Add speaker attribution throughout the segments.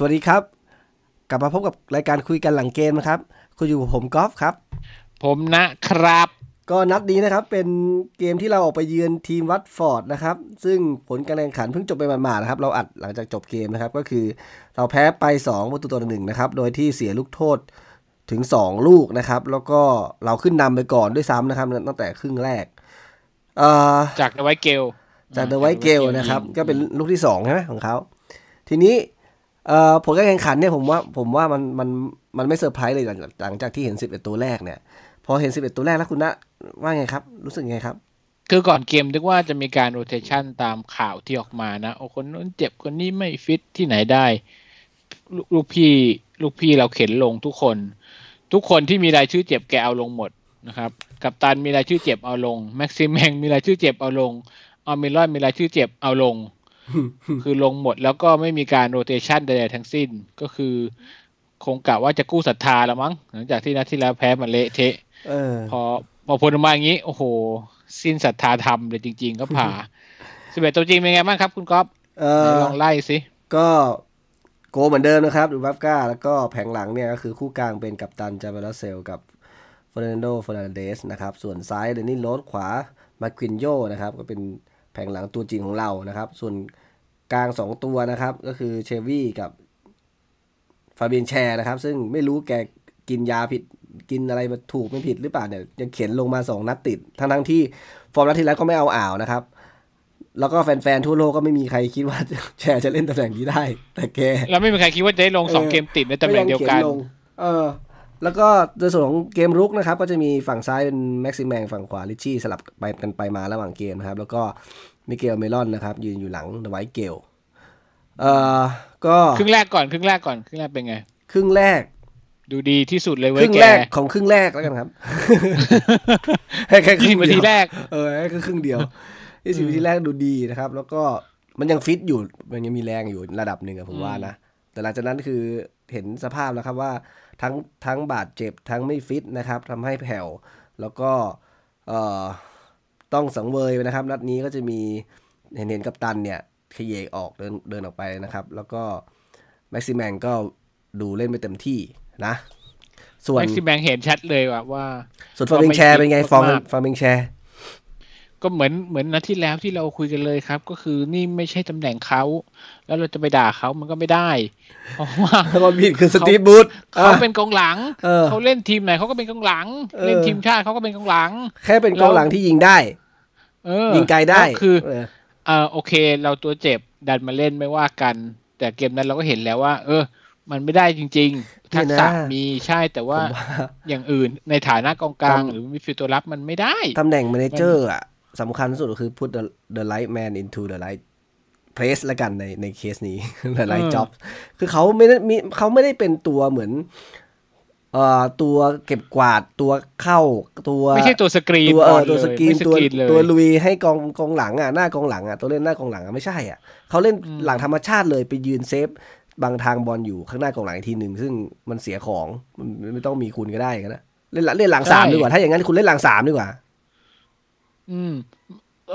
Speaker 1: สวัสดีครับ กลับมาพบกับรายการคุยกันหลังเกมนะครับ คุณอยู่กับผมกอล์ฟครับ
Speaker 2: ผมนะครับ
Speaker 1: ก็นัดนี้นะครับเป็นเกมที่เราออกไปเยือนทีมวัตฟอร์ดนะครับ ซึ่งผลการแข่งขันเพิ่งจบไปหมาดๆนะครับ เราอัดหลังจากจบเกมนะครับ ก็คือเราแพ้ไป 2 ประตูต่อหนึ่งนะครับ โดยที่เสียลูกโทษถึง 2 ลูกนะครับ แล้วก็เราขึ้นนำไปก่อนด้วยซ้ำนะครับ ตั้งแต่ครึ่งแรกเอ่อ
Speaker 2: จากเดอะไวท์เกล
Speaker 1: จากเดอะไวท์เกลนะครับ ก็เป็นลูกที่2ใช่ไหมของเขาทีนี้เอ่อผลการแข่งขันเนี่ยผมว่าผมว่ามันมันมันไม่เซอร์ไพรส์เลยหลังหลังจากที่เห็น11ตัวแรกเนี่ย พอเห็น 11 ตัวแรกแล้วคุณนะว่าไงครับ รู้สึกไงครับ
Speaker 2: คือก่อนเกมนึกว่าจะมีการ rotation ตามข่าวที่ออกมานะ โอ้คนนู้นเจ็บคนนี้ไม่ฟิตที่ไหนได้ลูกพี่ลูกพี่เราเข็นลงทุกคน ทุกคนที่มีรายชื่อเจ็บแกเอาลงหมดนะครับกัปตันมีรายชื่อเจ็บเอาลงแม็กซิแมงมีรายชื่อเจ็บเอาลงอัลมิรอนมีรายชื่อเจ็บเอาลง คือลงหมดแล้วก็ไม่มีการ rotation ใดๆทั้งสิ้นก็คือ คงกะว่าจะกู้ศรัทธาแล้วมั้งหลังจากที่นัดที่แล้วแพ้มันเละเทะ
Speaker 1: เออ
Speaker 2: พอพอผลออกมาอย่างนี้ โอ้โห สิ้นศรัทธาธรรมเลยจริง ๆ ก็ผ่าสิบเอ็ดตัวจริงเป็นไงบ้างครับ คุณก๊อฟไหนเอ
Speaker 1: อ
Speaker 2: ลองไล่สิ
Speaker 1: ก็โกเหมือนเดิมนะครับดูบราฟก้า แล้วก็แผงหลังเนี่ยก็คือคู่กลางเป็นกัปตันจาเบลเซลกับเฟอร์นันโดเฟอร์นันเดสนะครับ ส่วนซ้ายเดนนี่โรสขวามานกิโยนะครับ ก็เป็นแผงหลังตัวจริงของเรานะครับ ส่วนกลางสองตัวนะครับ ก็คือเชลวีย์กับฟาเบียนแชร์นะครับ ซึ่งไม่รู้แกกินยาผิด กินอะไรมาถูกไม่ผิดหรือเปล่าเนี่ยยังเข็นลงมาสองนัดติด ทั้งทั้งๆที่ฟอร์มนัดที่แล้วก็ไม่เอาอ่าวนะครับ แล้วก็แฟนๆทั่วโลกก็ไม่มีใครคิดว่าแชร์จะเล่นตำแหน่งนี้ได้ แต่แก
Speaker 2: แล้วไม่มีใครคิดว่าจะได้ลงสอง
Speaker 1: เออ
Speaker 2: เกมติดในตำแหน่งเดียวกัน
Speaker 1: ขีลงเออ แล้วก็ในส่วนของเกมรุกนะครับ ก็จะมีฝั่งซ้ายเป็นแม็กซิแมงฝั่งขวาลิชชี่สลับไปกันไปมาระหว่างเกมนะครับ แล้วก็มิเกลเมลอนนะครับ ยืนอยู่หลังไวท์เกลเอ่อก็
Speaker 2: ครึ่งแรกก่อนครึ่งแรกก่อนครึ่งแรกเป็นไง
Speaker 1: ครึ่งแรก
Speaker 2: ดูดีที่สุดเลย
Speaker 1: ค
Speaker 2: เว้ย
Speaker 1: รึ่ง
Speaker 2: แก
Speaker 1: แรกของครึ่งแรกแล้วกันครับให้แค่ค
Speaker 2: ยี่
Speaker 1: รึ่
Speaker 2: สิ
Speaker 1: ง
Speaker 2: บนา
Speaker 1: เดี
Speaker 2: ที
Speaker 1: ยว
Speaker 2: แรก
Speaker 1: เออให้แค่ครึ่งเดียวยี่สิบนาทีแรกดูดีนะครับ แล้วก็มันยังฟิตอยู่มันยังมีแรงอยู่ระดับหนึ่งอะผมว่านะแต่หลังจากนั้นคือเห็นสภาพแล้วครับว่าทั้งทั้งบาดเจ็บทั้งไม่ฟิตนะครับทำให้แผ่วแล้วก็เอ่อต้องสังเวยนะครับ นัดนี้ก็จะมีเห็นเห็นกัปตันเนี่ยเขยกออกเดินเดินออกไปนะครับ แล้วก็แม็กซิแมงก็ดูเล่นไม่เต็มที่ นะ ส่วน
Speaker 2: แม็กซิแมงเห็นชัดเลยว่าว่า
Speaker 1: ส่วนฟอร์มิงแชร์เป็นไงฟอร์ม
Speaker 2: มาก
Speaker 1: ฟอร์มิงแชร์
Speaker 2: ก็เหมือนเหมือนนัดที่แล้วที่เราคุยกันเลยครับ ก็คือนี่ไม่ใช่ตำแหน่งเขา แล้วเราจะไปด่าเขามันก็ไม่ได้ เพราะว่า
Speaker 1: บอลผิดคือสตีฟบูธ
Speaker 2: เขาเป็นกองหลัง
Speaker 1: เออ
Speaker 2: เขาเล่นทีมไหนเขาก็เป็นกองหลัง
Speaker 1: เออ
Speaker 2: เล่นทีมชาติเขาก็เป็นกองหลัง
Speaker 1: แค่เป็นกองหลังที่ยิงได้
Speaker 2: เออ
Speaker 1: ยิงไกลได้
Speaker 2: แล้วคือ
Speaker 1: เออ
Speaker 2: เออโอเค เราตัวเจ็บดันมาเล่นไม่ว่ากัน แต่เกมนั้นเราก็เห็นแล้วว่า เออ มันไม่ได้จริง ๆ ทักษะมีใช่แต่ว่า
Speaker 1: ผมว่า
Speaker 2: อย่างอื่นในฐานะกองกลาง
Speaker 1: ตำ
Speaker 2: หรือมีฟิลตัวรับมันไม่ได้
Speaker 1: ตำแหน่ง m ม n นเจอร์อะสำคัญที่สุดก็คือ put the the right man into the right place ละกันในในเคสนี้ the right
Speaker 2: เออ
Speaker 1: job คือเขาไม่ได้มีเขาไม่ได้เป็นตัวเหมือนเอ่อตัวเก็บกวาดตัวเข้าตัว
Speaker 2: ไม่ใช่ตัวสกรีน
Speaker 1: ตัวเออบ
Speaker 2: ล
Speaker 1: ตัว
Speaker 2: เลย
Speaker 1: สกรีน
Speaker 2: ไม่
Speaker 1: ตัว
Speaker 2: เลย
Speaker 1: ตัวลุยให้กองกองหลังอะหน้ากองหลังอะตัวเล่นหน้ากองหลังอะไม่ใช่อะเขาเล่น
Speaker 2: อืม
Speaker 1: หลังธรรมชาติเลยไปยืนเซฟ บางทางบอลอยู่ข้างหน้ากองหลังอีกทีหนึ่งซึ่งมันเสียของมันไม่ต้องมีคุณก็ได้กันนะเล่นหลังเล่นหลังสามดีกว่า ถ้าอย่างนั้นคุณเล่นหลังสามดีกว่า
Speaker 2: อืม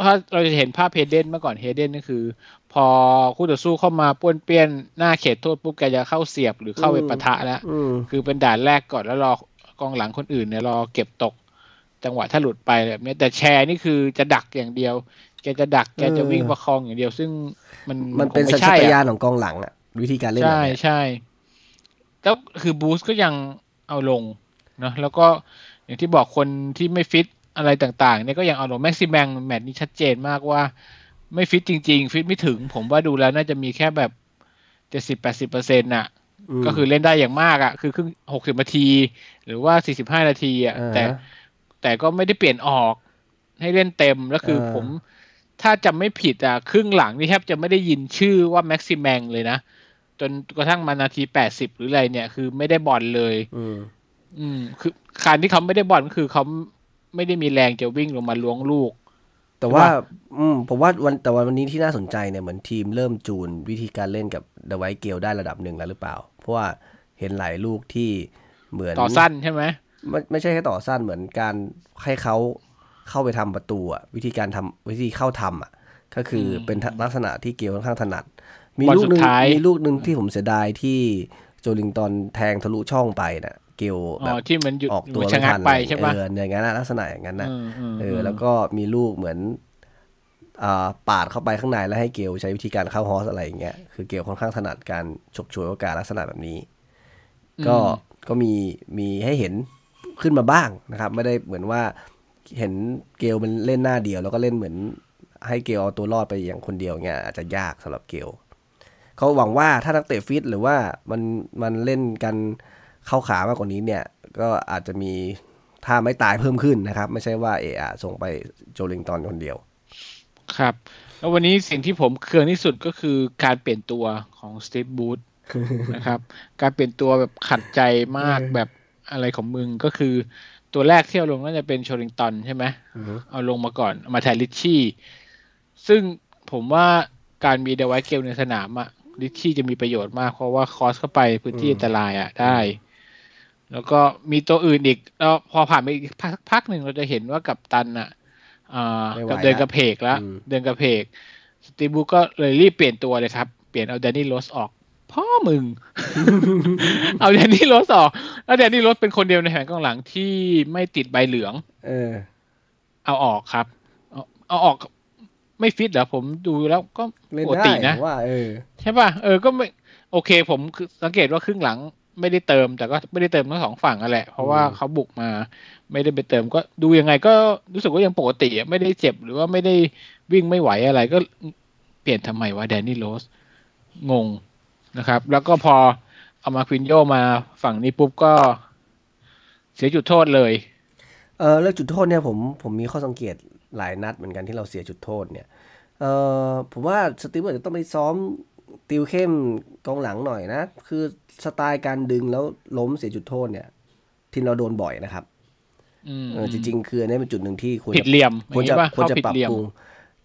Speaker 2: ถ้าเราจะเห็นภาพเฮเดนเมื่อก่อนเฮเดนนี่คือ พอคู่ต่อสู้เข้ามาป้วนเปี้ยนหน้าเขตโทษปุ๊บแกจะเข้าเสียบหรือเข้าไป
Speaker 1: อืม
Speaker 2: ปะทะแล้ว
Speaker 1: อืม
Speaker 2: คือเป็นด่านแรกก่อนแล้วรอกองหลังคนอื่นเนี่ยรอเก็บตก จังหวะถ้าหลุดไปแบบเนี้ยแต่แชร์นี่คือจะดักอย่างเดียว แกจะดักแกจะวิ่งประคองอย่างเดียว ซึ่งมัน
Speaker 1: มันเป็น
Speaker 2: คง
Speaker 1: สั
Speaker 2: ไใญ
Speaker 1: ชาตญาณ
Speaker 2: อะ
Speaker 1: ของกองหลังอะ วิธีการเล่นแบ
Speaker 2: ใช่
Speaker 1: บเนี้ย
Speaker 2: ใช่แล้วคือบูสก็ยังเอาลงเนาะแล้วก็อย่างที่บอกคนที่ไม่ฟิตอะไรต่างๆเนี่ยก็ยังเอาลงแม็กซิแมงแมตช์นี้ชัดเจนมากว่า ไม่ฟิตจริง ๆ ฟิตไม่ถึง ผมว่าดูแล้วน่าจะมีแค่แบบเจ็ดสิบแปดสิบเปอร์เซ็นต์ะ
Speaker 1: ม
Speaker 2: ก็คือเล่นได้อย่างมากอะ่ะ คือครึ่งหกสิบนาที หรือว่าสี่สิบห้านาทีอะ่ะ
Speaker 1: อ่าฮะ
Speaker 2: แต่แต่ก็ไม่ได้เปลี่ยนออกให้เล่นเต็มแล้วคือ
Speaker 1: เออ
Speaker 2: ผมถ้าจำไม่ผิดอะครึ่งหลังนี่แทบจะไม่ได้ยินชื่อว่าแม็กซิแมงเลยนะ จนกระทั่งมานาทีแปดสิบหรืออะไรเนี่ย คือไม่ได้บอลเลย
Speaker 1: อืม
Speaker 2: อืม คือการที่เขาไม่ได้บอลก็คือเขาไม่ได้มีแรงจะวิ่งลงมาล้วงลูก
Speaker 1: แต่ว่า
Speaker 2: ว่า
Speaker 1: อืมผมว่าวันแต่วันนี้ที่น่าสนใจเนี่ยเหมือนทีมเริ่มจูนวิธีการเล่นกับเดอะไวท์เกลได้ระดับหนึ่งแล้วหรือเปล่า เพราะว่าเห็นหลายลูกที่เหมือน
Speaker 2: ต่อสั้นใช่ไหม
Speaker 1: ไม่ไม่ใช่แค่ต่อสั้นเหมือนการให้เขาเข้าไปทำประตูอะวิธีการทำวิธีเข้าทำอะก็คืออเป็นลักษณะที่เกลค่อนข้างถนัด มี
Speaker 2: บอล
Speaker 1: ลูก
Speaker 2: สุ
Speaker 1: หนึ่
Speaker 2: ด
Speaker 1: ง
Speaker 2: ท้าย
Speaker 1: มีลูกหนึ่งที่ผมเสียดายที่โจลิงตันแทงทะลุช่องไปน่ะเกล
Speaker 2: อ๋
Speaker 1: แบ
Speaker 2: อบที่มันหยุด
Speaker 1: ออก
Speaker 2: เห
Speaker 1: ตั
Speaker 2: มื
Speaker 1: ว
Speaker 2: อนชะ
Speaker 1: ไม่
Speaker 2: งัก
Speaker 1: ทัน
Speaker 2: ไป
Speaker 1: เลย
Speaker 2: ใช่
Speaker 1: เอ
Speaker 2: ปะ
Speaker 1: ออย่างนั้นนะลักษณะอย่างนั้นนะ
Speaker 2: อืมอืม
Speaker 1: เออ แล้วก็มีลูกเหมือนอ่าปาดเข้าไปข้างในแล้วให้เกลใช้วิธีการเข้าฮอสอะไรอย่างเงี้ยคือเกลค่อนข้างถนัดการฉกฉวยโอกาสลักษณะแบบนี้ ก็ก็มีมีให้เห็นขึ้นมาบ้างนะครับ ไม่ได้เหมือนว่าเห็นเกลมันเล่นหน้าเดียว แล้วก็เล่นเหมือนให้เกลเอาตัวรอดไปอย่างคนเดียวเงี้ยอาจจะยากสำหรับเกล เขาหวังว่าถ้านักเตะฟิตหรือว่ามันมันเล่นกันเข้าขามากกว่านี้เนี่ย ก็อาจจะมีท่าไม่ตายเพิ่มขึ้นนะครับ ไม่ใช่ว่าเอะอะส่งไปโจลิงตันคนเดียว
Speaker 2: ครับ แล้ววันนี้สิ่งที่ผมเคืองที่สุดก็คือการเปลี่ยนตัวของสตีฟบูธนะครับ การเปลี่ยนตัวแบบขัดใจมากแบบอะไรของมึงก็คือตัวแรกที่เอาลงน่าจะเป็นโชลิงตันใช่ไหม
Speaker 1: อือฮึ
Speaker 2: เอาลงมาก่อนเอามาแทนลิชชี่ ซึ่งผมว่าการมีเดวไวเกลในสนามอะ ลิชชี่จะมีประโยชน์มาก เพราะว่าคอสเข้าไปพื้นที่อันตรายอะได้ แล้วก็มีตัวอื่นอีกแล้วพอผ่านไปอีกพักพักหนึ่งเราจะเห็นว่ากับตันอะอ่า
Speaker 1: ไม่ไหว
Speaker 2: กับเดิน
Speaker 1: ละ
Speaker 2: กระเพกแล้ว
Speaker 1: อืม
Speaker 2: เดินกระเพกสตีบูก็เลยรีบเปลี่ยนตัวเลยครับ เปลี่ยนเอาแดนนี่โรสออกพ่อมึง เอาแดนนี่โรสออก แล้วแดนนี่โรสเป็นคนเดียวในแผงกองหลังที่ไม่ติดใบเหลือง
Speaker 1: เออ
Speaker 2: เอาออกครับ เอาเอาออก ไม่ฟิตเหรอผมดูแล้วก็
Speaker 1: เล่น
Speaker 2: ปก
Speaker 1: ได้
Speaker 2: ตินะ
Speaker 1: ผมว่าเออ
Speaker 2: ใช่ป่ะเออก็ไม่โอเค ผมคือสังเกตว่าครึ่งหลังไม่ได้เติมแต่ก็ไม่ได้เติมทั้งสองฝั่งนั่นแหละ เพราะว่า
Speaker 1: อืม
Speaker 2: เขาบุกมา ไม่ได้ไปเติมก็ดูยังไงก็รู้สึกว่ายังปกติอะไม่ได้เจ็บหรือว่าไม่ได้วิ่งไม่ไหวอะไรก็เปลี่ยนทำไมวะแดนนี่โรสงงนะครับ แล้วก็พอเอามาควินโยมาฝั่งนี้ปุ๊บก็เสียจุดโทษเลย
Speaker 1: เออเรื่องจุดโทษเนี่ยผมผมมีข้อสังเกตหลายนัดเหมือนกันที่เราเสียจุดโทษเนี่ย เออผมว่าสตีฟอาจจะต้องไปซ้อมติวเข้มกองหลังหน่อยนะ คือสไตล์การดึงแล้วล้มเสียจุดโทษเนี่ย ทีมเราโดนบ่อยนะครับ
Speaker 2: อืม
Speaker 1: เออจริงๆ คืออันนี้เป็นจุดหนึ่งที่ควร
Speaker 2: ผิด
Speaker 1: จะ
Speaker 2: เหลี่ยม
Speaker 1: ควรจะ
Speaker 2: อย่างงี้ป่ะ
Speaker 1: ควรจะ
Speaker 2: เข้าผิด
Speaker 1: ปรับ
Speaker 2: เหลี่ยม
Speaker 1: ปรุง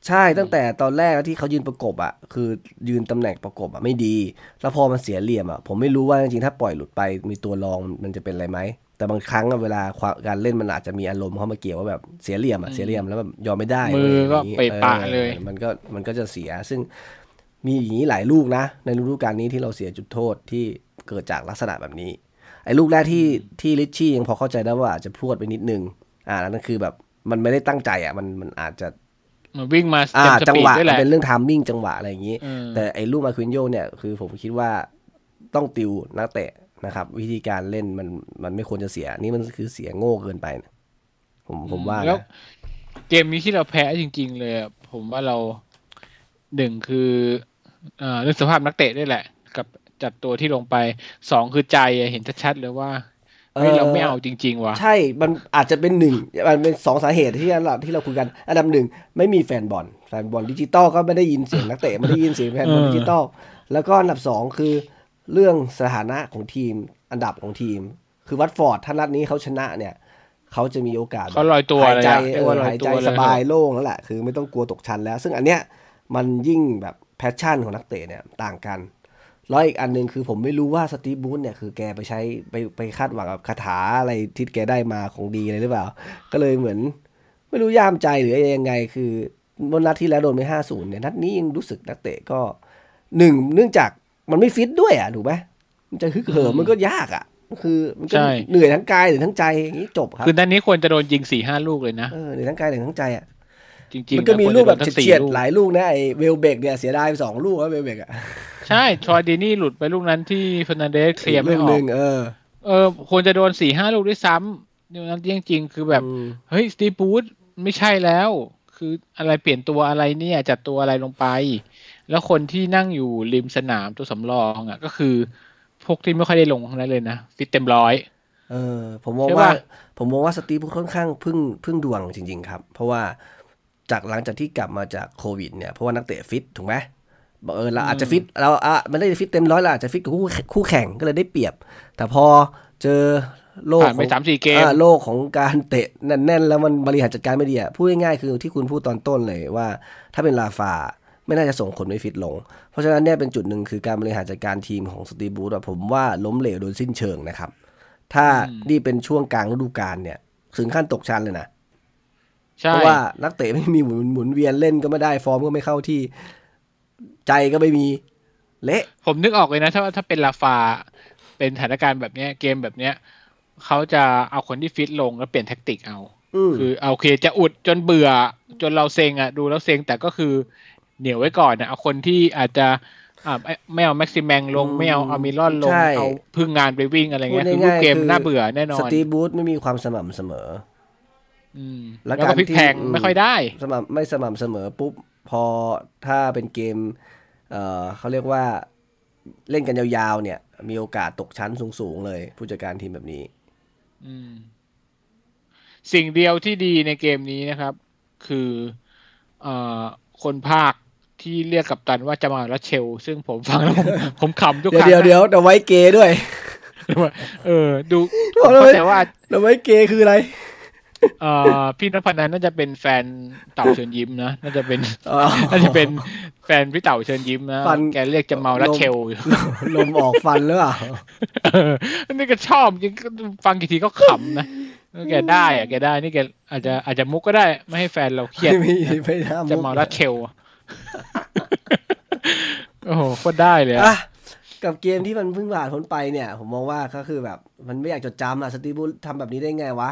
Speaker 1: ใช่ตั้งแต่ตอนแรกที่เขายืนประกบอะ คือยืนตำแหน่งประกบอะไม่ดี แล้วพอมันเสียเหลี่ยมอะผมไม่รู้ว่าจริงๆถ้าปล่อยหลุดไปมีตัวรองมันจะเป็นอะไรไหม แต่บางครั้งอะเวลาความการเล่นมันอาจจะมีอารมณ์เข้ามาเกี่ยวว่าแบบเสียเหลี่ยมอะเสียเหลี่ยมแล้วแบบยอมไม่ได้
Speaker 2: มือก็ะ
Speaker 1: รย่างงี้
Speaker 2: ไปปะ
Speaker 1: ออ
Speaker 2: เลย
Speaker 1: มันก็มันก็จะเสียซึ่งมีอย่างนี้หลายลูกนะ ในฤดูกาลนี้ที่เราเสียจุดโทษที่เกิดจากลักษณะแบบนี้ ไอ้ลูกแรกที่ที่ลิชชี่ยังพอเข้าใจได้ว่าอาจจะพรวดไปนิดนึง อ่านั่นคือแบบมันไม่ได้ตั้งใจอะมันมันอาจจะ
Speaker 2: มันวิ่งมา
Speaker 1: อ่า
Speaker 2: เต็มส
Speaker 1: จัง
Speaker 2: ปี
Speaker 1: ห
Speaker 2: ด
Speaker 1: วะ
Speaker 2: ด้วยแห
Speaker 1: มัน
Speaker 2: ละ
Speaker 1: เป็นเรื่องทามมิ่งจังหวะอะไรอย่างนี้
Speaker 2: เออ
Speaker 1: แต่ไอ้ลูกมาควินโยเนี่ยคือผมคิดว่าต้องติวนักเตะ นะครับ วิธีการเล่นมันมันไม่ควรจะเสีย นี่มันคือเสียโง่เกินไปนะผมผมว่า
Speaker 2: แล้ว
Speaker 1: นะ
Speaker 2: เกมนี้ที่เราแพ้จริง ๆ เลยอะผมว่าเราหนึ่งคือเอ่อเรื่องสภาพนักเตะด้วยแหละ กับจัดตัวที่ลงไปสองคือใจอะเห็นชัดๆเลยว่าเฮ้ยเราไม่เอาจริง ๆว่ะ
Speaker 1: ใช่มันอาจจะเป็นหนึ่งมันเป็นสองสาเหตุที่เราที่เราคุยกัน อันดับหนึ่งไม่มีแฟนบอลแฟนบอลดิจิตอลก็ไม่ได้ยินเสียงนักเตะไม่ได้ยินเสียงแฟนบอล
Speaker 2: เออ
Speaker 1: ดิจิตอลแล้วก็อันดับสองคือ เรื่องสถานะของทีม อันดับของทีม คือวัตฟอร์ดถ้านัดนี้เขาชนะเนี่ยเขาจะมีโอกาส
Speaker 2: เขาลอยตัว
Speaker 1: หายใจ
Speaker 2: เลยอะเรี
Speaker 1: เอย
Speaker 2: กว่าลอยตัว
Speaker 1: หายใจ
Speaker 2: เลย
Speaker 1: สบายโล่งแล้วแหละคือไม่ต้องกลัวตกชั้นแล้ว ซึ่งอันเนี้ยมันยิ่งแบบ passion ของนักเตะเนี่ยต่างกันแล้วอีกอันหนึ่งคือผมไม่รู้ว่าสตีฟ บรูซเนี่ยคือแกไปใช้ไปไปคาดหวังกับคาถาอะไรที่แกได้มาของดีอะไรหรือเปล่า ก็เลยเหมือน ไม่รู้ย่ามใจหรือยังไง คือวันนัดที่แล้วโดนไปห้าศูนย์เนี่ยนัดนี้ยังรู้สึกนักเตะก็หนึ่งเนื่องจาก มันไม่ฟิตด้วยอะถูกไหมมันจะฮึกเหิมมันก็ยากอะคือมันก็
Speaker 2: ใช่
Speaker 1: เหนื่อยทั้งกายเหนื่อยทั้งใจอย่างนี้จบครับ
Speaker 2: คือด้านนี้ควรจะโดนยิงสี่ห้าลูกเลยนะ
Speaker 1: เออเหนื่อยทั้งกายเหนื่อยทั้งใจอะ
Speaker 2: จริงๆ
Speaker 1: มันก็มี
Speaker 2: ควร
Speaker 1: ลู
Speaker 2: จะ
Speaker 1: กแบบ
Speaker 2: โดนทั้งสี่
Speaker 1: เฉียด
Speaker 2: ลูก
Speaker 1: ๆหลายลูกนะไอ้เวลเบกเนี่ยเสียดายไปสองลูกแล้วเวลเบกอะ
Speaker 2: ใช่ชอร์ดินี่หลุดไปลูกนั้นที่เฟอร์นันเดสเคลียร์ไม่
Speaker 1: ลู
Speaker 2: อก
Speaker 1: ห
Speaker 2: อ
Speaker 1: นึ่
Speaker 2: ก
Speaker 1: งเออ
Speaker 2: เออ ควรจะโดนสี่ห้าลูกด้วยซ้ำเนี่ยนั้นจริงๆคือแบบ
Speaker 1: อืม
Speaker 2: เฮ้ยสตีปูดไม่ใช่แล้ว คืออะไรเปลี่ยนตัวอะไรเนี่ยจัดตัวอะไรลงไป แล้วคนที่นั่งอยู่ริมสนามตัวสำรองอะ ก็คือ พวกที่ไม่ค่อยได้ลงทั้งนั้นเลยนะฟิตเต็มร้อย
Speaker 1: เออใช่ว่าปะผมมองว่าผมมองว่าสตีฟค่อนข้างพึ่งพึ่งดวงจริง ๆ ครับ เพราะว่าจากหลังจากที่กลับมาจากโควิดเนี่ยเพราะว่านักเตะฟิตถูกไหมบังเออเราอาจจะฟิตเราอะมันได้ฟิตเต็มร้อยเราอาจจะฟิตกับคู่คู่แข่งก็เลยได้เปรียบ แต่พอเจอโลก
Speaker 2: ผ่านไป
Speaker 1: ของ
Speaker 2: สามสี่เกม
Speaker 1: อ่าโลกของการเตะแน่นๆ แล้วมันบริหารจัดการไม่ดีอะพูดง่ายๆคือที่คุณพูดตอนต้นเลยว่า ถ้าเป็นลาฟา ไม่น่าจะส่งคนไม่ฟิตลง เพราะฉะนั้นเนี่ยเป็นจุดหนึ่งคือการบริหารจัดการทีมของสตีบูธอะผมว่าล้มเหลวโดยสิ้นเชิงนะครับ ถ้านี่เป็นช่วงกลางฤดูกาลเนี่ยถึงขั้นตกชั้นเลยนะ
Speaker 2: ใช่
Speaker 1: เพราะว่านักเตะไม่มีหมุนหมุนเวียนเล่นก็ไม่ได้ฟอร์มก็ไม่เข้าที่ใจก็ไม่มีเละ
Speaker 2: ผมนึกออกเลยนะ ถ้าว่าถ้าเป็นลาฟาเป็นสถานการณ์แบบเนี้ยเกมแบบเนี้ยเขาจะเอาคนที่ฟิตลงแล้วเปลี่ยนแท็กติกเอา
Speaker 1: อืม
Speaker 2: คือเอาโอเคจะอุดจนเบื่อจนเราเซ็งอะดูแล้วเซ็งแต่ก็คือ เหนียวไว้ก่อนนะเอาคนที่อาจจะอ่าไม่ไม่เอาแม็กซิแมงลง
Speaker 1: อืม
Speaker 2: ไม่เอาอามิลอนลง
Speaker 1: ใช่
Speaker 2: เอาพึ่งงานไปวิ่งอะไรเงี้ย
Speaker 1: พูด
Speaker 2: คือลูก
Speaker 1: ง่ายๆ
Speaker 2: เกม
Speaker 1: คือ
Speaker 2: น่าเบื่อแน่นอ
Speaker 1: ส
Speaker 2: น
Speaker 1: ตีบูธไม่มีความสม่ำเสมอ
Speaker 2: อืม
Speaker 1: แล้
Speaker 2: แล้วว
Speaker 1: การ
Speaker 2: ก็พลิก
Speaker 1: ที่
Speaker 2: แพง
Speaker 1: อืม
Speaker 2: ไม่ค่อยได้
Speaker 1: สม่ำไม่สม่ำเสมอปุ๊บพอถ้าเป็นเกม เอ่อเขาเรียกว่าเล่นกันยาวๆเนี่ย มีโอกาสตกชั้นสูงๆเลย ผู้จัดการทีมแบบนี้
Speaker 2: อืมสิ่งเดียวที่ดีในเกมนี้นะครับ คือเอ่อคนภาค ที่เรียกกับตันว่าจะมาแล้วเชล ซึ่งผมฟังแล้วผมผมขำทุก
Speaker 1: เดี๋
Speaker 2: ค
Speaker 1: ยว
Speaker 2: รั้ง
Speaker 1: เดี๋ยวเดี๋ยวแต่ไว้เกย์ด้วย
Speaker 2: นะเออ ดู
Speaker 1: บอกแล้ว
Speaker 2: เข้า
Speaker 1: ไม่
Speaker 2: ใจว่า
Speaker 1: แต่ไว้เกย์คืออะไร
Speaker 2: เอ่อพี่นพนันน่าจะเป็นแฟนเต่าเชิญยิ้มนะน่าจะเป็น
Speaker 1: อ๋อ
Speaker 2: น่าจะเป็นแฟนพี่เต่าเชิญยิ้มนะ
Speaker 1: ฟัน
Speaker 2: แกเรียกจะเมาแล้วเชลอยู่
Speaker 1: ลมออกฟันหรือเปล่า
Speaker 2: เอออันนี้ก็ชอบจริงก็ฟังกี่ทีก็ขำนะแกได้อะแกได้นี่แกอาจจะอาจจะมุกก็ได้ ไม่ให้แฟนเราเครียด
Speaker 1: ไม่มีไม่น่า
Speaker 2: จะ
Speaker 1: มุก
Speaker 2: เมาแล้วเชลอะ โอ้โหโคตรได้เลยอะ
Speaker 1: อะกับเกมที่มันเพิ่งผ่านพ้นไปเนี่ย ผมมองว่าก็คือแบบ มันไม่อยากจดจำอะสตีบูธทำแบบนี้ได้ไงวะ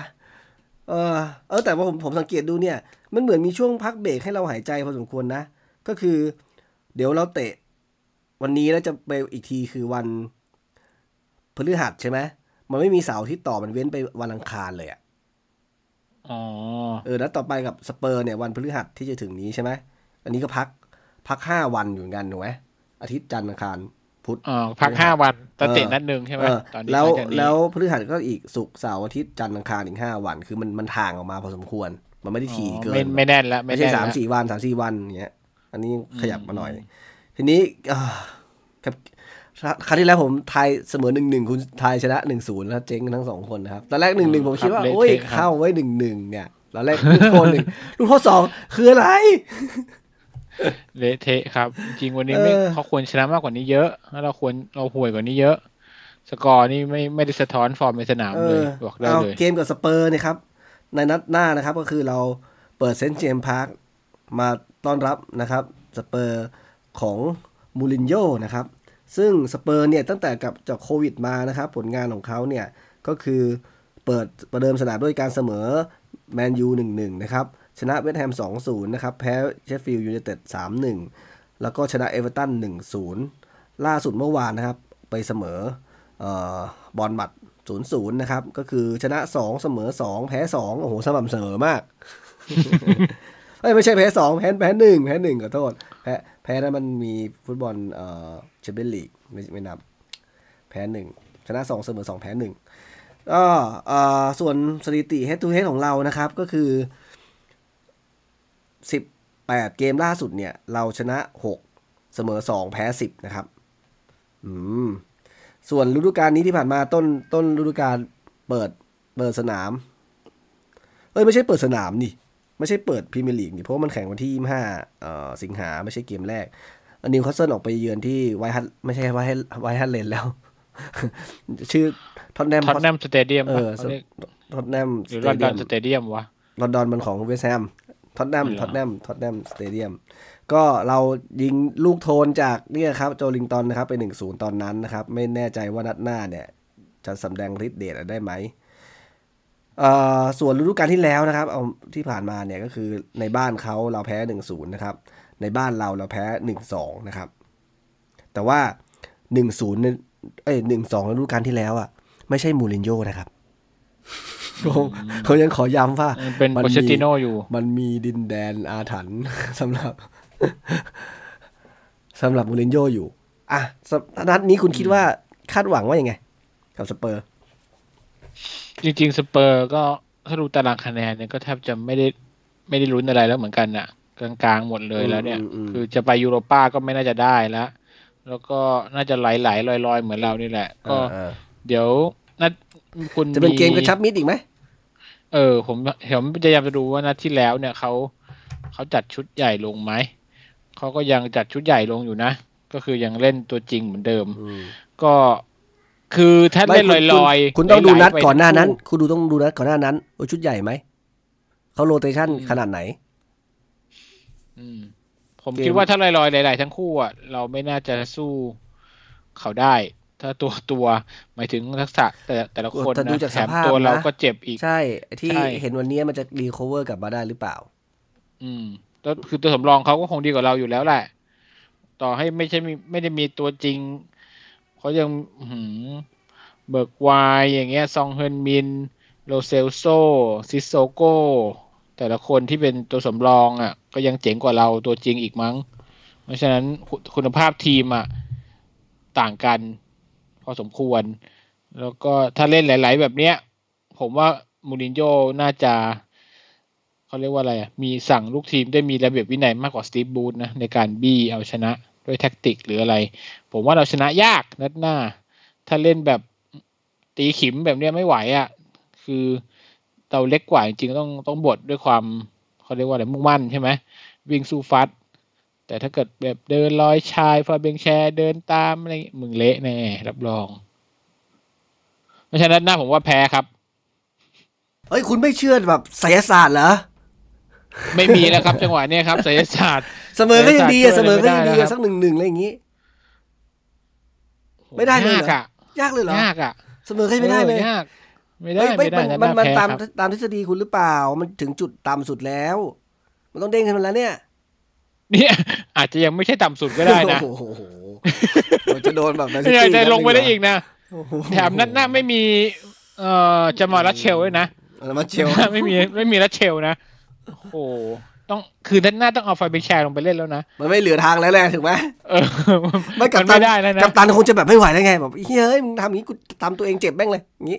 Speaker 1: เออ เออแต่ว่าผมผมสังเกตดูเนี่ย มันเหมือนมีช่วงพักเบรกให้เราหายใจพอสมควรนะ ก็คือ เดี๋ยวเราเตะ วันนี้แล้วจะไปอีกทีคือวันพฤหัสใช่ไหมมันไม่มีเสาร์อาที่ต่อมันเว้นไปวันอังคารเลยอะ
Speaker 2: อ๋อ
Speaker 1: เออแล้วต่อไปกับสเปอร์เนี่ยวันพฤหัสที่จะถึงนี้ใช่ไหม อันนี้ก็พักพักห้าวันอยู่เหมือนกันถูกไหมอาทิตย์จันทร์อังคารพุธ
Speaker 2: อ๋อพักห้าวันตอนเตะ
Speaker 1: เออ
Speaker 2: นัดหนึ่งใช่ไหม
Speaker 1: เออ
Speaker 2: ตอนนี้
Speaker 1: แล้ว
Speaker 2: หลังจากนี้
Speaker 1: แล้วพฤหัสก็อีกศุกร์เสาร์อาทิตย์จันทร์อังคารอีกห้าวัน คือมันมันห่างออกมาพอสมควร มันไม่ได้ถี่
Speaker 2: อ๋อ
Speaker 1: เกิ
Speaker 2: ไม่
Speaker 1: น
Speaker 2: ไม่แน่นแล้ว
Speaker 1: ไม่
Speaker 2: ไม่
Speaker 1: ใช่
Speaker 2: แน่น
Speaker 1: สาม
Speaker 2: แล้ว
Speaker 1: สี่วันสามสี่วันอย่างเงี้ย อันนี้ขยับมาหน่อย
Speaker 2: อืม
Speaker 1: ทีนี้อ่าครับครั้งที่แล้วผมทายเสมอหนึ่งหนึ่งคุณทายชนะหนึ่งศูนย์แล้วเจ๊งทั้งสองคนนะครับ ตอนแรกหนึ่งหนึ่งผมคิดว่า
Speaker 2: ครับ
Speaker 1: โอ้ย
Speaker 2: เละเทะครับ
Speaker 1: เข้าไว้หนึ่งหนึ่งเนี่ยตอนแรกลูกโทษหนึ่งลูกโทษสองคืออะไร
Speaker 2: เละเทะครับ จริงวันนี้ไม่
Speaker 1: เออ
Speaker 2: เขาควรชนะมากกว่านี้เยอะแล้วเราควรเราห่วยกว่านี้เยอะ สกอร์นี่ไม่ไม่ได้สะท้อนฟอร์มในสนาม
Speaker 1: เอ
Speaker 2: เลย
Speaker 1: อ
Speaker 2: บอกได้
Speaker 1: เอา
Speaker 2: เลย
Speaker 1: เกกับสเปอร์นะครับ ในนัดหน้านะครับ ก็คือเราเปิดเซนต์เจมส์พาร์คมาต้อนรับนะครับสเปอร์ของมูรินโญ่นะครับ ซึ่งสเปอร์เนี่ยตั้งแต่กลับจากโควิดมานะครับ ผลงานของเขาเนี่ยก็คือเปิดประเดิมสนามด้วยการเสมอแมนยูหนึ่งหนึ่งนะครับ ชนะเวสต์แฮมสองศูนย์นะครับ แพ้เชฟฟิลด์ยูไนเต็ดสามหนึ่งแล้วก็ชนะเอเวอร์ตันหนึ่งศูนย์ล่าสุดเมื่อวานนะครับ ไปเสมอเอ่อบอลมัดศูนย์ศูนย์นะครับ ก็คือชนะสองเสมอสองแพ้สองโอ้โห สม่ำเสมอมาก ไม่ใช่แพ้สองแพ้แพ้หนึ่งแพ้หนึ่งขอโทษ แพ้แพ้นั้นมันมีฟุตบอลเอ่อแชมเปี้ยนลีกไม่ไม่นับ แพ้หนึ่งชนะสองเสมอสองแพ้หนึ่งก็เอ่อส่วนสถิติ head to head ของเรานะครับ ก็คือ สิบแปดเกมล่าสุดเนี่ย เราชนะหกเสมอสองแพ้สิบนะครับ อืม ส่วนฤดูกาลนี้ที่ผ่านมาต้นต้นฤดูกาลเปิดเปิดสนาม เอ้ย ไม่ใช่เปิดสนามนี่ ไม่ใช่เปิดพรีเมียร์ลีกนี่ เพราะว่ามันแข่งวันที่ 25เอ่อสิงหาไม่ใช่เกมแรกนิวคาสเซิลออกไปเยือนที่ไวท์ฮาร์ทไม่ใช่ไวท์ฮาร์ทไวท์ฮาร์ทเลนแล้ว ชื่อท็อตแนม
Speaker 2: ท็อตแนมสเตเดียม
Speaker 1: เออ
Speaker 2: เขาเรียก
Speaker 1: ท็อตแนมสเตเดียม
Speaker 2: หรือลอนดอนสเตเดียมวะ
Speaker 1: ลอนดอนมันของเวสต์แฮม ท็อตแนม
Speaker 2: เหรอ
Speaker 1: ท็อตแนมท็อตแนมสเตเดียมก็เรายิงลูกโทนจากเนี่ยครับโจลินตันนะครับ ไปหนึ่งศูนย์ตอนนั้นนะครับ ไม่แน่ใจว่านัดหน้าเนี่ยจะสำแดงฤทธิ์เดชได้ไหมเอ่อส่วนฤดูกาลที่แล้วนะครับเอาที่ผ่านมาเนี่ยก็คือในบ้านเขาเราแพ้หนึ่งศูนย์นะครับ ในบ้านเราเราแพ้หนึ่งสองนะครับ แต่ว่าหนึ่งศูนย์เอ้ยหนึ่งสองฤดูกาลที่แล้วอะไม่ใช่มูรินโญ่นะครับ ผมผมยังขอย้ำว่า
Speaker 2: ยังเป็น
Speaker 1: มัน
Speaker 2: โป
Speaker 1: มี
Speaker 2: เชติโนอยู่
Speaker 1: มันมีดินแดนอาถรรพ์สำหรับสำหรับมูรินโญ่อยู่ อะสำนัดนี้คุณคิดว่าคาดหวังว่ายังไง กับสเปอร์
Speaker 2: จริงๆ สเปอร์ก็ถ้าดูตารางคะแนนเนี่ยก็แทบจะไม่ได้ไม่ได้ลุ้นอะไรแล้วเหมือนกันน่ะกลางๆหมดเลยแล้วเนี่ย
Speaker 1: อืมอืม
Speaker 2: คือจะไปยูโรป้าก็ไม่น่าจะได้แล้ว แล้วก็น่าจะไหลๆลอยๆ เหมือนเรานี่แหละ ก็
Speaker 1: เออ
Speaker 2: เดี๋ยว นัดคุณ
Speaker 1: จะเป็นเกมกระชับมิดอีกไหม
Speaker 2: เออ ผมผมพยายามจะดูว่านัดที่แล้วเนี่ยเขาเขาจัดชุดใหญ่ลงไหมเขาก็ยังจัดชุดใหญ่ลงอยู่นะ ก็คือยังเล่นตัวจริงเหมือนเดิม
Speaker 1: อืม
Speaker 2: ก็คือถ้าเล่น
Speaker 1: ไม่
Speaker 2: ลอย
Speaker 1: คุณคุณต้องดู
Speaker 2: ไหลๆ
Speaker 1: นัด
Speaker 2: ไป
Speaker 1: ก่อนหน้านั้น
Speaker 2: ทั้งคู่
Speaker 1: คุณดูต้องดูนัดก่อนหน้านั้นว่าชุดใหญ่ไหม เขาโรเตชันขนาดไหน
Speaker 2: อืม ผม
Speaker 1: เกม
Speaker 2: คิดว่าถ้าลอยๆหลายๆทั้งคู่อะ เราไม่น่าจะสู้เขาได้ ถ้าตัวตัวหมายถึงทักษะแต่แต่ละคน
Speaker 1: แต่ดู
Speaker 2: นะ
Speaker 1: จาก
Speaker 2: แถ
Speaker 1: ส
Speaker 2: ม
Speaker 1: ภาพ
Speaker 2: ตัวเรา
Speaker 1: นะ
Speaker 2: ก็เจ็บอีก
Speaker 1: ใช่ไอ้ที่
Speaker 2: ใช่
Speaker 1: เห็นวันนี้มันจะรีคอเวอร์กลับมาได้หรือเปล่า
Speaker 2: อืมแล้วคือตัวสำรองเขาก็คงดีกว่าเราอยู่แล้วแหละ ต่อให้ไม่ใช่มีไม่ได้มีตัวจริงเขายังอื้อหือเบิกวายอย่างเงี้ย ซองเฮินมิน โลเซลโซซิสโซโก้แต่ละคนที่เป็นตัวสำรองอะ ก็ยังเจ๋งกว่าเราตัวจริงอีกมั้ง เพราะฉะนั้นคุณคุณภาพทีมอะ ต่างกัน พอสมควร แล้วก็ถ้าเล่นหลาย ๆ แบบเนี้ย ผมว่ามูรินโญ่น่าจะเขาเรียกว่าอะไรอะมีสั่งลูกทีมได้มีระเบียบวินัยมากกว่าสตีฟ บรูซนะในการบี้เอาชนะด้วยแท็กติกหรืออะไร ผมว่าเราชนะยากนัดหน้า ถ้าเล่นแบบตีขิมแบบเนี้ยไม่ไหวอะ คือเราเล็กกว่าจริงๆต้องต้องบดด้วยความเขาเรียกว่าอะไรมุ่งมั่นใช่ไหมวิ่งสู้ฟัด แต่ถ้าเกิดแบบเดินลอยชายฟาเบงแชร์เดินตามอะไรอย่างงี้มึงเละแน่รับรอง เพราะฉะนั้นหน้าผมว่าแพ้ครับ
Speaker 1: เอ้ยคุณไม่เชื่อแบบไสยศาสตร์เหรอ
Speaker 2: ไม่มีแล้วครับ จังหวะเนี้ยครับศิลศาสตร์
Speaker 1: เสมอก็ยังดีอะ
Speaker 2: ไส
Speaker 1: เส
Speaker 2: ย
Speaker 1: ม
Speaker 2: ศา
Speaker 1: อ
Speaker 2: สตร์
Speaker 1: ก็ยังดี
Speaker 2: ช่วยอะไรไม่ได้
Speaker 1: อะ
Speaker 2: แล้วครับ
Speaker 1: สักหนึ่งหนึ่งอะไรอย่างงี้ ไม่ได้เลยเหรอ
Speaker 2: ยากอะ
Speaker 1: ยากเลยเหรอ
Speaker 2: ยากอะ
Speaker 1: เสมอก็ยังไม่ได้เลย
Speaker 2: ออยากไม่ได้
Speaker 1: เฮ้ย
Speaker 2: ไม่ได้
Speaker 1: มันมันมัน
Speaker 2: แพ้
Speaker 1: ตาม
Speaker 2: ครับ
Speaker 1: ตามทฤษฎีคุณหรือเปล่า มันถึงจุดต่ำสุดแล้ว มันต้องเด้งขึ้นมาแล้วเนี่ย
Speaker 2: เนี่ย อาจจะยังไม่ใช่ต่ำสุดก็ได้นะ
Speaker 1: โอ้โหเราจะโดนแบบนั้น
Speaker 2: ไม่ได้ลงไปได้อีกนะ
Speaker 1: โอ้โห
Speaker 2: แถมนัดหน้าไม่มี เอ่อจะมารัชเชลด้วยนะ
Speaker 1: เอามาเชล
Speaker 2: ไม่มีไม่มีรัชเชลนะโอ้โห ต้องคือนัดหน้าต้องเอาไฟเบแชร์ลงไปเล่นแล้วนะ
Speaker 1: มันไม่เหลือทางแล้วแหละถูกไหม
Speaker 2: เออ
Speaker 1: ไม่กับ
Speaker 2: น
Speaker 1: ตั
Speaker 2: ไม่
Speaker 1: น
Speaker 2: ได้แล้วนะ
Speaker 1: กับตันคงจะแบบไม่ไหวแล้วไงแบบเฮ้ยมึงทำอย่างนี้กูทำตัวเองเจ็บแม่งเลยอย่างนี้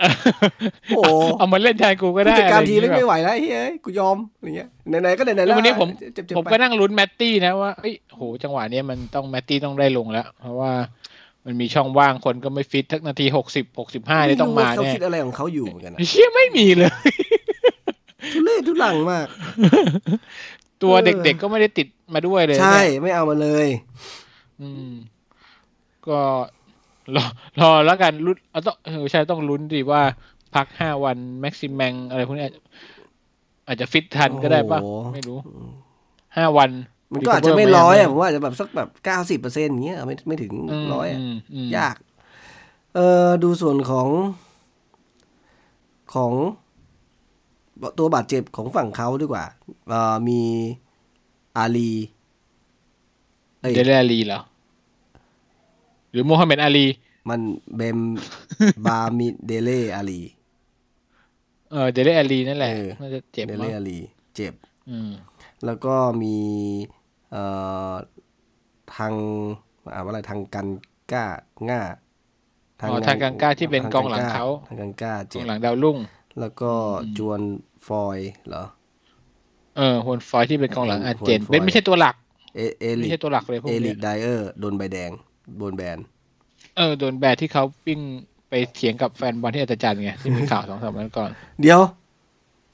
Speaker 1: โอ้โห
Speaker 2: เอามาเล่นแทนกูก็
Speaker 1: ผู้
Speaker 2: ได้
Speaker 1: จัดการทีม
Speaker 2: อะ
Speaker 1: ไม่
Speaker 2: ไรอย่าง
Speaker 1: ไม่
Speaker 2: เงี้ย
Speaker 1: ไหวแล้วเฮ้ยกูยอมอะไรเงี้ยไหนๆก็ไหนๆ
Speaker 2: แล้
Speaker 1: แล้วว
Speaker 2: วันนี้ผม
Speaker 1: เจ็บๆ
Speaker 2: ผม
Speaker 1: ไป
Speaker 2: ก็นั่งลุ้นแมตตี้นะว่าเอ้ยโหจังหวะเนี้ยมันต้องแมตตี้ต้องได้ลงแล้ว เพราะว่ามันมีช่องว่างคนก็ไม่ฟิตทักนาทีหกสิบหกสิบห้านี่ต้องมา
Speaker 1: ไรู้ว่เขา
Speaker 2: แน่
Speaker 1: คิดอะไรของเขาอยู่เหมือนกันนะ
Speaker 2: เชี่ยไม่มีเลย
Speaker 1: ทุเรศทุลังมาก
Speaker 2: ตัว
Speaker 1: เออ
Speaker 2: เด็กๆก็ไม่ได้ติดมาด้วยเลย
Speaker 1: ใช่
Speaker 2: เนี่ย
Speaker 1: ไม่เอามาเลย
Speaker 2: อืม ก็รอรอแล้วกันลุ้นเอาต้องเออใช่ต้องลุ้นดิว่าพักห้าวันแม็กซิมแมงอะไรพวกเนี้ยอาจจะฟิตทันก็ได้ป่ะ
Speaker 1: โอ้โห
Speaker 2: ไม่รู้ห้าวัน
Speaker 1: มันก็อาจจะไม่ร้อยอะผมว่าอาจจะแบบสักแบบเก้าสิบเปอร์เซ็นต์เงี้ยไม่ไม่ถึง
Speaker 2: ม
Speaker 1: ร้อยอะ
Speaker 2: มอืม
Speaker 1: ยาก เออดูส่วนของของ ตัวบาดเจ็บของฝั่งเขาดีกว่าเอ่อมีอาลีเอ้ย
Speaker 2: เดลอาลีเหรอ หรือโมฮัมเหม็ดอาลี
Speaker 1: มันเบมบามิเดเลอาลี
Speaker 2: เออเดลอาลีนั่นแหละ
Speaker 1: เออ
Speaker 2: น่าจะเจ็บ
Speaker 1: เดเล
Speaker 2: มั้ง
Speaker 1: อาลี เจ็บ
Speaker 2: อืม
Speaker 1: แล้วก็มีเอ่อทางอ่านว่าอะไรทางกันก้าง่า
Speaker 2: อ๋อทางกังก้าที่เป็นกองหลังเขา
Speaker 1: ทางกันก้าก
Speaker 2: อ
Speaker 1: เจ็
Speaker 2: ง
Speaker 1: บ
Speaker 2: หลังดาวรุ่ง
Speaker 1: แล้วก็จวนฟอยเหรอ
Speaker 2: เออฮวนฟอยที่เป็นกองหลังอาเจน
Speaker 1: ฮวนฟอย
Speaker 2: เป็นไม่ใช่ตัวหลัก
Speaker 1: เอเอ
Speaker 2: ไม่
Speaker 1: ลิ
Speaker 2: ใช่ตัวหลักเลยพวก
Speaker 1: เอลิ
Speaker 2: เนี้
Speaker 1: ก
Speaker 2: ย
Speaker 1: ไดเออร์โดนใบแดง โดนแบน
Speaker 2: เออ โดนแบนที่เขาปิ้งไปเถียงกับแฟนบอลที่อาจารย์ไงที่มีข่าวสองสามวันก่อน
Speaker 1: เดี๋ยว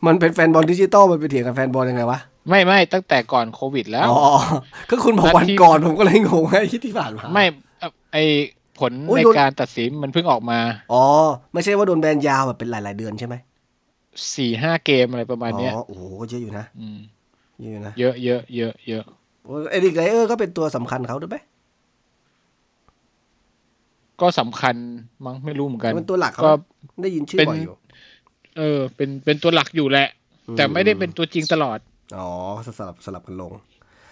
Speaker 1: มันเป็นแฟนบอลดิจิตอลมันไปเถียงกับแฟนบอลยังไงวะ
Speaker 2: ไม่ไม่ตั้งแต่ก่อนโควิดแล้ว
Speaker 1: อ๋อก็คุณบอก
Speaker 2: นัด
Speaker 1: วัน
Speaker 2: ที่
Speaker 1: ก่อนผมก็เลยงงไอ้ที่ผ่านมา
Speaker 2: ไม่เอ่อไอผล
Speaker 1: อุ๊ย
Speaker 2: ใน
Speaker 1: โดน
Speaker 2: การตัดสินมันเพิ่งออกมา
Speaker 1: อ๋อ ไม่ใช่ว่าโดนแบนยาวแบบเป็นหลาย ๆ เดือนใช่ไหม
Speaker 2: สี่ห้าเกมอะไรประมาณเนี้ย
Speaker 1: อ๋อโอ้โหก็เยอะอยู่นะ
Speaker 2: ม
Speaker 1: เยอะอยู่นะ
Speaker 2: เยอะเยอะเยอะเยอะ
Speaker 1: โอ้เอริกไดเออร์ก็เป็นตัวสำคัญเขาด้วยไหม
Speaker 2: ก็สำคัญมั้งไม่รู้เหมือนกัน
Speaker 1: เป็นตัวหลักเขา
Speaker 2: ก็
Speaker 1: ได้ยินชื่อ
Speaker 2: เป็น
Speaker 1: บ่อยอยู่
Speaker 2: เออ เป็นเป็นตัวหลักอยู่แหละ แต่ไม่ได้เป็นตัวจริงตลอด
Speaker 1: อ๋อ สลับสลับกันลง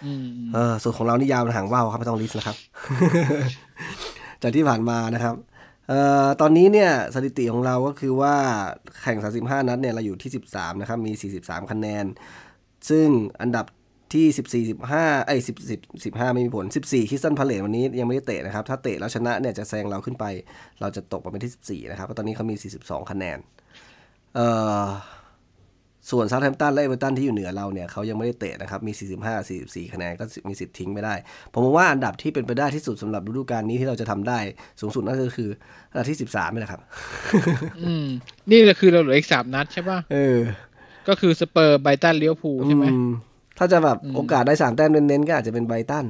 Speaker 2: อืม
Speaker 1: เออส่วนของเรานี่ยาวหางว่าวครับไม่ต้อง list นะครับ จากที่ผ่านมานะครับเอ่อ ตอนนี้เนี่ยสถิติของเราก็คือว่าแข่ง 35 นัดเนี่ยเราอยู่ที่ 13 นะครับ มี 43 คะแนน ซึ่งอันดับที่ 14 15ไอ้ย10 10 15 ไม่มีผล 14คริสตัลพาเลซวันนี้ยังไม่ได้เตะนะครับ ถ้าเตะแล้วชนะเนี่ยจะแซงเราขึ้นไป เราจะตกไปเป็นที่ 14 นะครับตอนนี้เขามี 42 คะแนน เอ่อ ส่วนเซาแธมป์ตันและเอเวอร์ตันที่อยู่เหนือเราเนี่ยเขายังไม่ได้เตะนะครับ มี 45 44 คะแนนก็มีสิทธิ์ทิ้งไม่ได้ ผมมองว่าอันดับที่เป็นไปได้ที่สุดสำหรับฤดูกาลนี้ที่เราจะทำได้สูงสุดนั่นก็คืออันดับที่ 13นี่แหละครับ
Speaker 2: อืม นี่ก็คือเราเหลืออีกสามนัดใช่ป่ะ
Speaker 1: เออ
Speaker 2: ก็คือสเปอร์ไบรตันลิเวอร์พูลใช่ไหม
Speaker 1: อือถ้าจะแบบ
Speaker 2: อืม
Speaker 1: โอกาสได้สามแต้มเน้นๆก็อาจจะเป็นไบรตัน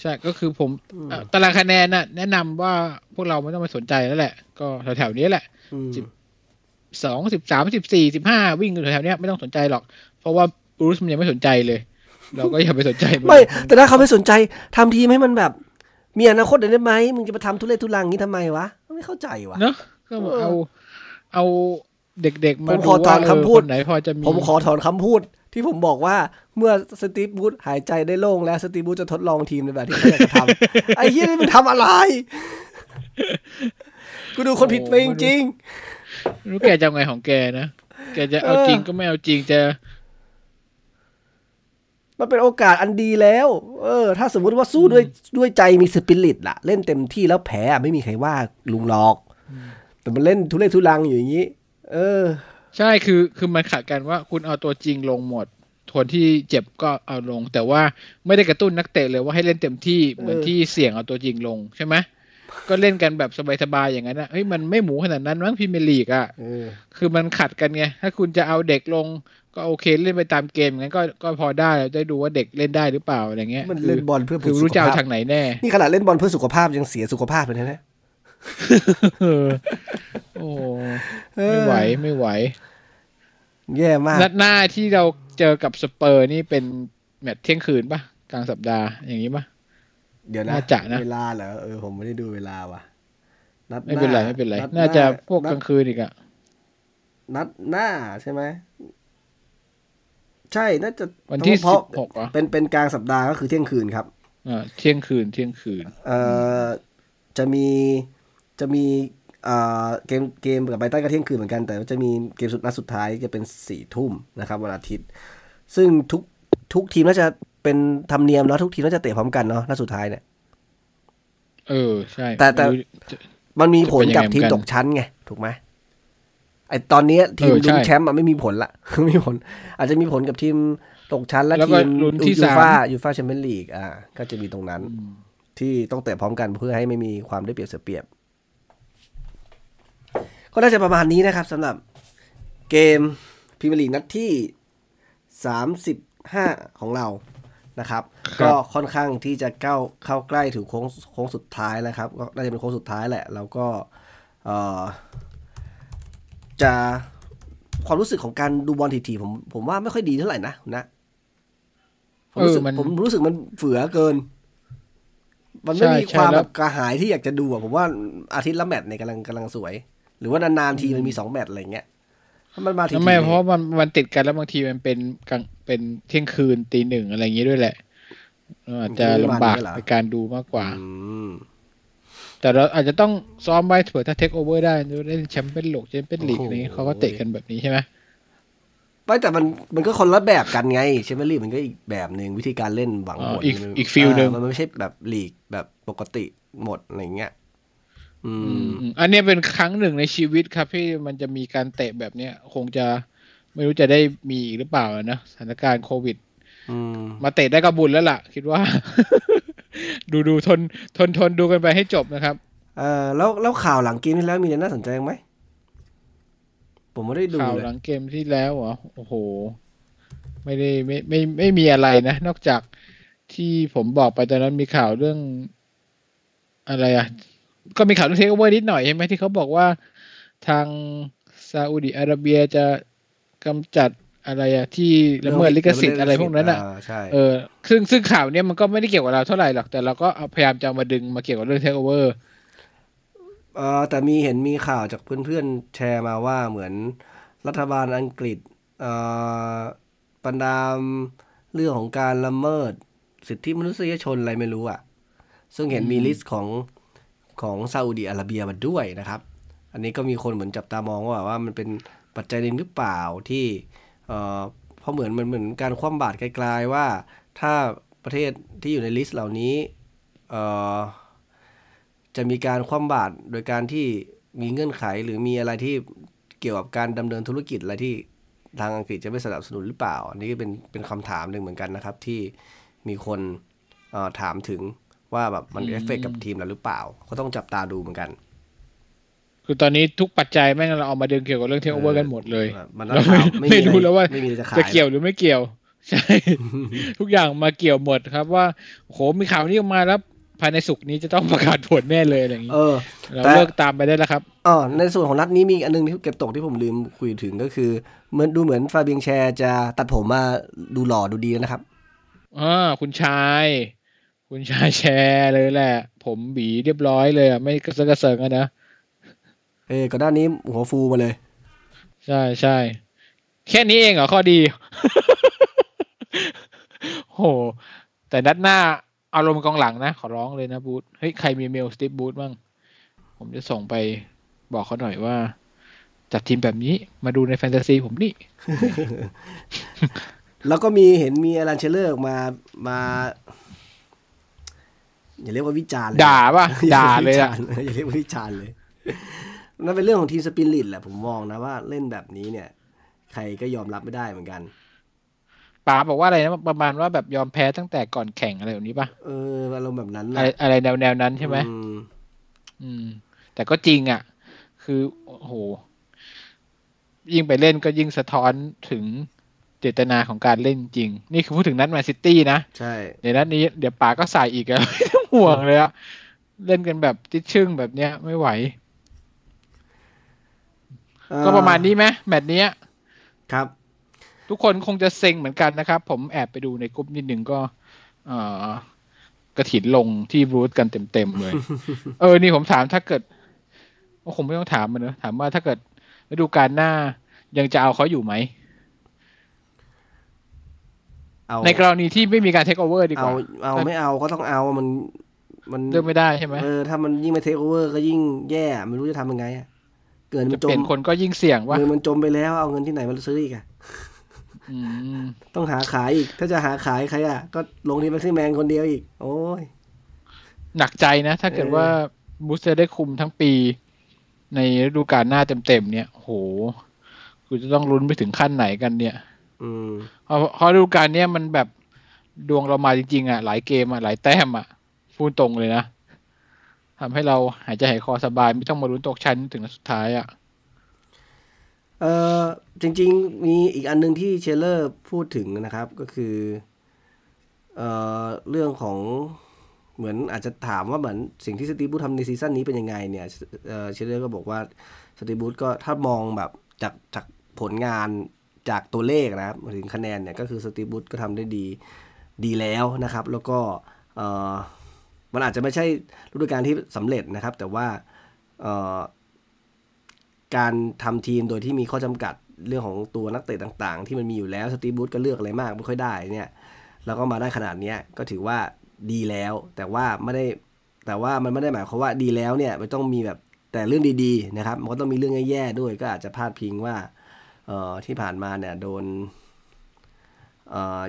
Speaker 2: ใช่ก็คือผมเอ่อตารางคะแนนน่ะ แนะนำว่าพวกเราไม่ต้องไปสนใจแล้วแหละ ก็แถวๆนี้แหละ
Speaker 1: อืม
Speaker 2: สิบสองสิบสามสิบสี่สิบห้าวิ่งอยู่แถวๆเนี้ยไม่ต้องสนใจหรอก เพราะว่าบรูซมันยังไม่สนใจเลย เราก็อย่าไปสนใจน
Speaker 1: ไม่ แต่ถ้าเขาไม่สนใจทำทีมให้มันแบบ มีอนาคตหน่อยได้ไหมมึงจะมาทำทุเรศทุลังอย่างนี้ทำไมวะไม่เข้าใจวะ
Speaker 2: เนอะก็บอก
Speaker 1: เออ
Speaker 2: เอาเอาเด็กๆมา
Speaker 1: ผม
Speaker 2: ดู
Speaker 1: ขอถ
Speaker 2: ว่า
Speaker 1: อน
Speaker 2: เออ
Speaker 1: คำพูด
Speaker 2: คนไหนพอจะมี
Speaker 1: ผมขอถอนคำพูด ที่ผมบอกว่าเมื่อสตีฟบูธหายใจได้โล่งแล้วสตีฟบูธจะทดลองทีมในแบบที่เขาอยากจะทำไอ้เหี้ยนี่มันทำอะไร กูดูคนผิดไปจริง
Speaker 2: รู้แกจะเอาไงของแกนะ แกจะเอา
Speaker 1: เออ
Speaker 2: จริงก็ไม่เอาจริงจะ
Speaker 1: ๆมันเป็นโอกาสอันดีแล้ว เออ ถ้าสมมุติว่าสู้ด้วยด้วยใจมีสปิริตล่ะ เล่นเต็มที่แล้วแพ้อะไม่มีใครว่าลุงหรอก แต่มันเล่นทุเรศทุลังอยู่อย่างนี้ เออ
Speaker 2: ใช่คือคือมันขัดกันว่าคุณเอาตัวจริงลงหมดคนที่เจ็บก็เอาลง แต่ว่าไม่ได้กระตุ้นนักเตะเลยว่าให้เล่นเต็มที่เหมือน
Speaker 1: เออ
Speaker 2: ที่เสี่ยงเอาตัวจริงลงใช่ไหม ก็เล่นกันแบบสบายๆอย่างนั้นนะเฮ้ยมันไม่หมูขนาดนั้นมั้งพรีเมียร์ลีกอะ
Speaker 1: เออ
Speaker 2: คือมันขัดกันไง ถ้าคุณจะเอาเด็กลงก็โอเคเล่นไปตามเกมงั้นก็ก็พอได้เราได้ดูว่าเด็กเล่นได้หรือเปล่าอะไรเงี้ย
Speaker 1: มัน
Speaker 2: คื
Speaker 1: เล่นบอลเพื่อ
Speaker 2: คือ
Speaker 1: สุ
Speaker 2: รู้
Speaker 1: ข
Speaker 2: จะเอา
Speaker 1: ภาพ
Speaker 2: ทางไหนแน่
Speaker 1: นี่ขนาดเล่นบอลเพื่อสุขภาพยังเสียสุขภาพเลยนะเนี่ย
Speaker 2: เออโอ้ไม่ไหวไม่ไหว
Speaker 1: แย่มาก
Speaker 2: นัดหน้าที่เราเจอกับสเปอร์นี่เป็นแมตช์เที่ยงคืนปะกลางสัปดาห์อย่างนี้ปะ
Speaker 1: เดี๋ยวนะ
Speaker 2: น่าจะนะ
Speaker 1: เวลาเหรอเออผมไม่ได้ดูเวลาว่ะ นัดห
Speaker 2: ไม่เป็นไรไม่เป็นไร น่าจะพวกก
Speaker 1: นั
Speaker 2: ลา
Speaker 1: ด
Speaker 2: งคืนอีกอะ
Speaker 1: นัดหน้าใช่ไหมใช่น่าจะ
Speaker 2: วันที่
Speaker 1: เพ
Speaker 2: สิ
Speaker 1: ราะ
Speaker 2: บหกเหรอ
Speaker 1: เป็นเป็นกลางสัปดาห์ก็คือเที่ยงคืนครับ
Speaker 2: อ่าเที่ยงคืนเที่ยงคืน
Speaker 1: เอ่อจะมีจะมีเอ่อเกมเกมกับไบรตันก็เที่ยงคืนเหมือนกัน แต่ว่าจะมีเกมสุดนัดสุดท้ายจะเป็นสี่ทุ่มนะครับวันอาทิตย์ ซึ่งทุกทุกทีมน่าจะ เป็นธรรมเนียมเนาะทุกทีมน่าจะเตะพร้อมกันเนาะนัดสุดท้ายเนี่ย
Speaker 2: เออใช่
Speaker 1: แต่แต่
Speaker 2: ไม่รู้จะ
Speaker 1: มันมีผลกับ
Speaker 2: จะเป็นยังไง
Speaker 1: ทีม
Speaker 2: เหมือนกัน
Speaker 1: ตกชั้นไงถูกไหมไอตอนเนี้ยทีม
Speaker 2: เออใช่
Speaker 1: ลุ้นแชมป์อะไม่มีผลละไม่มีผล อาจจะมีผลกับทีมตกชั้นและ
Speaker 2: แล้วก็
Speaker 1: ทีม
Speaker 2: ลุ้นที่
Speaker 1: ยู
Speaker 2: สาม
Speaker 1: ฟ่ายูฟ่าแชมเปี้ยนลีกอ่าก็จะมีตรงนั้น ที่ต้องเตะพร้อมกันเพื่อให้ไม่มีความได้เปรียบเสียเปรียบ ก็น่าจะประมาณนี้นะครับสำหรับเกมพรีเมียร์ลีกนัดที่สามสิบห้าของเรา นะครับ
Speaker 2: ครับ
Speaker 1: ก็ค่อนข้างที่จะเข้าเข้าใกล้ถึงโค้งโค้งสุดท้ายแล้วครับก็น่าจะเป็นโค้งสุดท้ายแหละ แล้วก็เอ่อจะความรู้สึกของการดูบอลทีๆผมผมว่าไม่ค่อยดีเท่าไหร่นะนะผมรู้สึก
Speaker 2: เออมัน
Speaker 1: ผมรู้สึกมันเฝือเกิน มันไม่
Speaker 2: ใช่
Speaker 1: มี
Speaker 2: ใช่
Speaker 1: ความ
Speaker 2: แล้
Speaker 1: แบ
Speaker 2: ว
Speaker 1: บกระหายที่อยากจะดูอะผมว่าอาทิตย์ละแมตช์เนี่ยกำลังกำลังสวย หรือว่านานๆทีมันมีสองแมตช์อะไรเงี้ยถ้า มันมาที
Speaker 2: ไม่เพราะว่ามันมันติดกันแล้วบางทีมันเป็นกลางเป็นเที่ยงคืนตีหนึ่งอะไรอย่างนี้ด้วยแหละเราอาจจะลำบากในการดูมากกว่า
Speaker 1: อืม
Speaker 2: แต่เราอาจจะต้องซ้อมไว้เผื่อถ้าเทคโอเวอร์ได้ได้แชมเปี้ยนโลกแชมเปี้ยนลีก
Speaker 1: โอ้โห
Speaker 2: อะไรเงี้ยเขาก็เตะกันแบบนี้ใช่ไหม
Speaker 1: ไม่แต่มันมันก็คนละแบบกันไงแชมเปี้ยนลีกมันก็อีกแบบหนึ่งวิธีการเล่นหวัง
Speaker 2: อ๋
Speaker 1: ผ
Speaker 2: อ
Speaker 1: ล
Speaker 2: อีกอีก feel หนึ่ง
Speaker 1: มันไม่ใช่แบบลีกแบบปกติหมดอะไรเงี้ย อืม
Speaker 2: อืมอันเนี้ยเป็นครั้งหนึ่งในชีวิตครับที่มันจะมีการเตะแบบเนี้ย คงจะไม่รู้จะได้มีอีกหรือเปล่านะสถานการณ์โควิด
Speaker 1: อืม
Speaker 2: มาเตะได้ก็บุญแล้วล่ะ คิดว่า ดูดูทนทนทนดูกันไปให้จบนะครับ
Speaker 1: เออแล้วแล้วข่าวหลังเกมที่แล้วมีอะไรน่าสนใจไหมผมไม่ได้ดู
Speaker 2: ข่าว
Speaker 1: เลย
Speaker 2: หลังเกมที่แล้วเหรอโอ้โห ไม่ได้ไม่ไม่ไม่มีอะไรนะ นอกจากที่ผมบอกไปตอนนั้นมีข่าวเรื่อง อะไรอะ ก็มีข่าวเรื่องเทคโอเวอร์นิดหน่อยใช่ไหมที่เขาบอกว่าทางซาอุดิอาระเบียจะกำจัดอะไรอะที่ละเมิดลิขสิทธิ์อะไรพวกนั้นอะา
Speaker 1: ใช่
Speaker 2: เออซึ่งซึ่งข่าวเนี้ยมันก็ไม่ได้เกี่ยวกับเราเท่าไหร่หรอก แต่เราก็เอาพยายามจะเอามาดึงมาเกี่ยวกับเรื่องเทคโอเวอร์
Speaker 1: เออแต่มีเห็นมีข่าวจากเพื่อนๆแชร์มาว่าเหมือนรัฐบาลอังกฤษเอ่อประณามเรื่องของการละเมิด สิทธิมนุษยชนอะไรไม่รู้อะซึ่งเห็นมี
Speaker 2: อืม
Speaker 1: list ของ ของซาอุดีอาระเบียมาด้วยนะครับ อันนี้ก็มีคนเหมือนจับตามองว่าว่ามันเป็นปัจจัยหนึ่งหรือเปล่าที่เอ่อเพราะเหมือนมันเหมือนการคว่ำบาตรไกลๆว่าถ้าประเทศที่อยู่ใน list เหล่านี้เอ่อจะมีการคว่ำบาตรโดยการที่มีเงื่อนไขหรือมีอะไรที่เกี่ยวกับการดำเนินธุรกิจอะไรที่ทางอังกฤษจะไม่สนับสนุนหรือเปล่า อันนี้ก็เป็นเป็นคำถามหนึ่งเหมือนกันนะครับที่มีคนถามถึง ว่าแบบมัน
Speaker 2: อืม
Speaker 1: เอฟเฟกกับทีมเราหรือเปล่า ก็ต้องจับตาดูเหมือนกัน
Speaker 2: คือตอนนี้ทุกปัจจัยแม่งเราเอามาดึงเกี่ยวกับเรื่องเทคโอเวอร์กันหมดเลย
Speaker 1: มัน
Speaker 2: เราไม่
Speaker 1: ข่าว
Speaker 2: ไม่รู้แล้วว่า
Speaker 1: ไม่มีอะไรจะขาย
Speaker 2: จะเกี่ยวหรือไม่เกี่ยว ใช่ ทุกอย่างมาเกี่ยวหมดครับว่าโอ้โหมีข่าวนี้ออกมาแล้วภายในสุกร์นี้จะต้องประกาศผลแน่เลยอะไรอย่างนี้
Speaker 1: เออ
Speaker 2: เรา
Speaker 1: แต่
Speaker 2: เลิกตามไปได้แล้วครับ
Speaker 1: อ๋อในส่วนของนัดนี้มีอีกอันนึงที่เก็บตกที่ผมลืมคุยถึงก็คือเหมือนดูเหมือนฟาเบียงแชร์จะตัดผมมาดูหล่อดูดีนะครับ
Speaker 2: อ่าคุณชาย คุณชายแชร์เลยแหละ ผมบีเรียบร้อยเลยอะ ไม่กระเซอะกระเซิงอะนะ
Speaker 1: เออก่อนหน้านี้หัวฟูมาเลย
Speaker 2: ใช่ใช่ แค่นี้เองเหรอข้อดี โห แต่นัดหน้าอารมณ์กองหลังนะ ขอร้องเลยนะบรูซ เฮ้ย ใครมีเมลสตีฟ บรูซบ้าง ผมจะส่งไปบอกเขาหน่อยว่า จัดทีมแบบนี้มาดูในแฟนตาซีผมนี่
Speaker 1: แล้วก็มีเห็นมีอลันเชลเลอร์ออกมามา อย่าเรียกว่าวิจารณ์เลย
Speaker 2: ด่าป่ะ
Speaker 1: อย่
Speaker 2: ด่า
Speaker 1: รีก
Speaker 2: เลย
Speaker 1: ว่
Speaker 2: อะ
Speaker 1: วิจรณ์อย่าเรียกว่าวิจารณ์เลยนั่นเป็นเรื่องของทีมสปิริตแหละผมมองนะว่าเล่นแบบนี้เนี่ย ใครก็ยอมรับไม่ได้เหมือนกัน
Speaker 2: ป๋าบอกว่าอะไรนะประมาณว่าแบบยอมแพ้ตั้งแต่ก่อนแข่งอะไรแบบนี้ป่ะ
Speaker 1: เอออารมณ์แบบนั้น
Speaker 2: อะไร
Speaker 1: นะ
Speaker 2: อะไรแนวแนวนั้นใช่ไหม
Speaker 1: อืม
Speaker 2: อืม แต่ก็จริงอะ คือโอ้โหยิ่งไปเล่นก็ยิ่งสะท้อนถึงเจตนาของการเล่นจริง นี่คือพูดถึงนัดแมนซิตี้นะ
Speaker 1: ใช่
Speaker 2: เดี๋ยวนัดนี้เดี๋ยวป๋าก็ใส่อีกอะไม่ต้อง ห่วงเลยอะเล่นกันแบบติดชึ่งแบบเนี้ยไม่ไหว
Speaker 1: เอ่อ
Speaker 2: ก็ประมาณนี้ไหมแมตช์เนี้ย
Speaker 1: ครับ
Speaker 2: ทุกคนคงจะเซ็งเหมือนกันนะครับ ผมแอบไปดูในกลุ่มนิดหนึ่งก็เอ่อกระถินลงที่บรูทกันเต็มๆเลย เออ นี่ผมถามถ้าเกิดก็คงไม่ต้องถามมันเนอะถามว่าถ้าเกิดฤดูกาลหน้ายังจะเอาเขาอยู่ไหม
Speaker 1: เอา
Speaker 2: ในกรณีที่ไม่มีการทคโอเวอร์ดีกว่า
Speaker 1: เอา
Speaker 2: ว่า
Speaker 1: เอาไม่เอาก็ต้องเอามัน มัน
Speaker 2: เลือกไม่ได้ใช่ไหม
Speaker 1: เออถ้ามันยิ่งไม่เทคโอเวอร์ก็ยิ่งแย่ไม่รู้จะทำยังไงอะเกินมั
Speaker 2: จะ
Speaker 1: นจ
Speaker 2: เปลี่
Speaker 1: ม
Speaker 2: ยนคนก็ยิ่งเสี่ยงว่า
Speaker 1: เงินมันจมไปแล้วเอาเงินที่ไหนมาซื้ออีกอะ
Speaker 2: อืม
Speaker 1: ต้องหาขายอีก ถ้าจะหาขายใครอะก็ลงที่แม็กซิแม็งคนเดียวอีก โอ้ย
Speaker 2: หนักใจนะ ถ้าเกิด
Speaker 1: เออ
Speaker 2: ว่าบูสเตอร์ได้คุมทั้งปี ในฤดูกาลหน้าเต็มๆเนี่ยโหกูจะต้องลุ้นไปถึงขั้นไหนกันเนี่ย
Speaker 1: อืม
Speaker 2: เพราะเพราะฤดูกาลเนี้ยมันแบบดวงเรามาจริงๆอะ หลายเกมอะ หลายแต้มอะพูดตรงเลยนะทำให้เราหายใจหายคอสบาย ไม่ต้องมาลุ้นตกชั้นถึงนัดสุดท้ายอะ
Speaker 1: เออจริง ๆ มีอีกอันหนึ่งที่เชลเลอร์พูดถึงนะครับ ก็คือเอ่อเรื่องของเหมือนอาจจะถามว่าเหมือนสิ่งที่สตีฟบูธทำในซีซั่นนี้เป็นยังไงเนี่ยเอ่อเชลเลอร์ก็บอกว่าสตีฟบูธก็ถ้ามองแบบจากจากผลงาน จากตัวเลขนะครับถึงคะแนนเนี่ยก็คือสตีบูธก็ทำได้ดีดีแล้วนะครับ แล้วก็มันอาจจะไม่ใช่ฤดูกาลที่สำเร็จนะครับ แต่ว่าการทำทีมโดยที่มีข้อจำกัดเรื่องของตัวนักเตะต่างๆ ที่มันมีอยู่แล้วสตีบูธก็เลือกอะไรมากไม่ค่อยได้เนี่ยแล้วก็มาได้ขนาดนี้ก็ถือว่าดีแล้ว แต่ว่าไม่ได้แต่ว่ามันไม่ได้หมายความว่าดีแล้วเนี่ยมันต้องมีแบบแต่เรื่องดีๆนะครับมันก็ต้องมีเรื่องแย่ๆด้วย ก็อาจจะพลาดพิงว่า ที่ผ่านมาเนี่ยโดนเอ่อ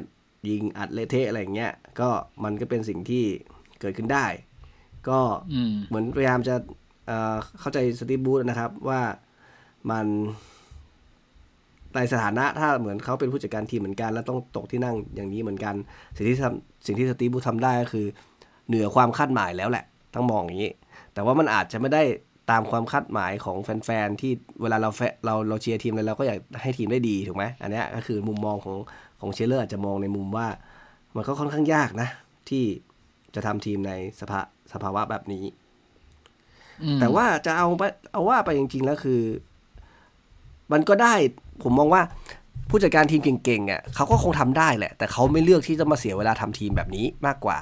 Speaker 1: ยิงอัดเละเทะอะไรอย่างเงี้ยก็มันก็เป็นสิ่งที่เกิดขึ้นได้ ก็
Speaker 2: อืม
Speaker 1: เหมือนพยายามจะเอ่อเข้าใจสตีฟบูธนะครับว่ามันในสถานะถ้าเหมือนเขาเป็นผู้จัดการทีมเหมือนกัน แล้วต้องตกที่นั่งอย่างนี้เหมือนกัน สิ่งที่ทำสิ่งที่สตีฟบูธทำได้ก็คือ เหนือความคาดหมายแล้วแหละต้องมองอย่างนี้ แต่ว่ามันอาจจะไม่ได้ ตามความคาดหมายของแฟนๆที่เวลาเราแฟเราเราเชียร์ทีมอะไรเราก็อยากให้ทีมได้ดีถูกไหมอันเนี้ยก็คือมุมมองของของเชลเลอร์อาจจะมองในมุมว่า มันก็ค่อนข้างยากนะ ที่จะทำทีมในสภาสภาวะแบบนี้
Speaker 2: อืม
Speaker 1: แต่ว่าจะเอาไปเอาว่าไปจริง ๆ แล้วคือ มันก็ได้ผมมองว่าผู้จัดการทีมเก่งๆอะเขาก็คงทำได้แหละ แต่เขาไม่เลือกที่จะมาเสียเวลาทำทีมแบบนี้มากกว่า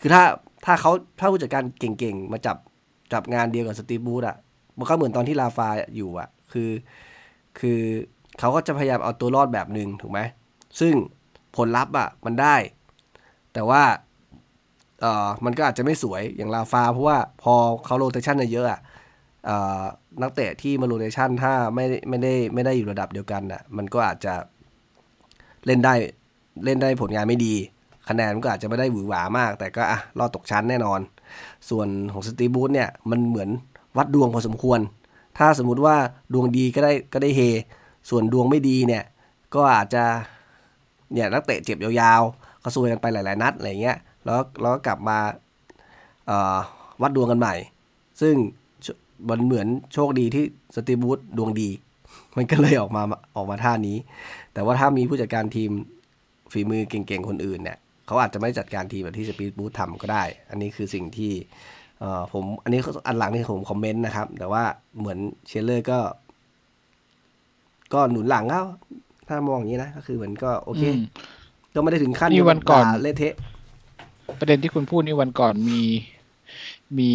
Speaker 1: คือถ้าถ้าเขาถ้าผู้จัดการเก่งๆ มาจับ จับงานเดียวกับสตีบูธอะ มันก็เหมือนตอนที่ลาฟาอยู่อะ คือ คือเขาก็จะพยายามเอาตัวรอดแบบหนึ่งถูกไหม ซึ่งผลลัพธ์อะมันได้ แต่ว่าเอ่อมันก็อาจจะไม่สวยอย่างลาฟา เพราะว่าพอเขาโรเตชันเยอะๆอะเอ่อนักเตะที่มาโรเตชันถ้าไม่ไม่ได้ไม่ได้อยู่ระดับเดียวกันอะ มันก็อาจจะเล่นได้เล่นได้ผลงานไม่ดี คะแนนมันก็อาจจะไม่ได้หวือหวามาก แต่ก็อะรอดตกชั้นแน่นอน ส่วนของสตีบูธเนี่ยมันเหมือนวัดดวงพอสมควร ถ้าสมมุติว่าดวงดีก็ได้ก็ได้เฮ ส่วนดวงไม่ดีเนี่ยก็อาจจะเนี่ยนักเตะเจ็บยาวๆ ก็ซวยกันไปหลาย ๆ นัดอะไรเงี้ย แล้วแล้วก็กลับมาวัดดวงกันใหม่ ซึ่งมันเหมือนโชคดีที่สตีฟ บรูซดวงดี มันก็เลยออกมาออกมาท่านี้ แต่ว่าถ้ามีผู้จัดการทีมฝีมือเก่งๆ คนอื่นเนี่ย เขาอาจจะไม่จัดการทีมแบบที่สตีฟ บรูซทำก็ได้ อันนี้คือสิ่งที่เอ่อผมอันนี้อันหลังนี่ผม comment นะครับ แต่ว่าเหมือนเชลเลอร์ก็ ก็หนุนหลังเขาถ้ามองอย่างนี้นะ ก็คือเหมือนก็โอเค
Speaker 2: อืม
Speaker 1: ก็ไม่ได้ถึงขั้น
Speaker 2: นี่วันก่อน
Speaker 1: ด่าเละเทะ
Speaker 2: ประเด็นที่คุณพูดนี่วันก่อนมี มี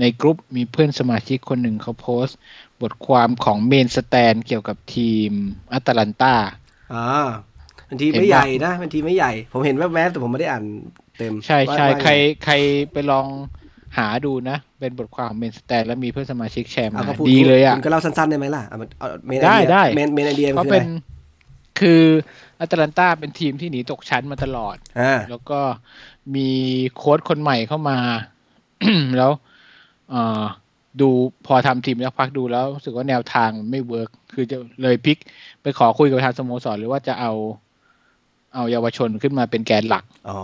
Speaker 2: ในกลุ่มมีเพื่อนสมาชิกคนหนึ่งเขาโพสต์ บทความของ Main Stand เกี่ยวกับทีมอตาลันตา
Speaker 1: อ่า เป็นทีม
Speaker 2: เห็น
Speaker 1: ไม่
Speaker 2: ปะ
Speaker 1: ใหญ่นะเป็นทีมไม่ใหญ่ ผมเห็นแวบๆแต่ผมไม่ได้อ่านเต็ม
Speaker 2: ใช่ใช่
Speaker 1: ว่าว่า
Speaker 2: ใครใครไปลองหาดูนะ เป็นบทความของ Main Stand แล้วมีเพื่อนสมาชิกแชร์
Speaker 1: เอา
Speaker 2: มา
Speaker 1: ก็พูด
Speaker 2: ดีเลยอะ
Speaker 1: คุณก็เล่าสั้นๆได้ไหมล่ะเอาเอาเมน
Speaker 2: ได้
Speaker 1: ไอเดีย
Speaker 2: ได้
Speaker 1: เมนเมนไอเดีย
Speaker 2: เพ
Speaker 1: มัน
Speaker 2: ราะ
Speaker 1: คือ
Speaker 2: เป็
Speaker 1: อะ
Speaker 2: น
Speaker 1: ไร
Speaker 2: คืออัตแลนตาเป็นทีมที่หนีตกชั้นมาตลอด
Speaker 1: อ่า
Speaker 2: แล้วก็มีโค้ชคนใหม่เข้ามา แล้วเอ่อดูพอทำทีมแล้วพักดูแล้วรู้สึกว่าแนวทางมันไม่เวิร์กคือจะเลยพลิกไปขอคุยกับทางสโมสรหรือว่าจะเอา เอาเยาวชนขึ้นมาเป็นแกนหลัก
Speaker 1: อ๋อ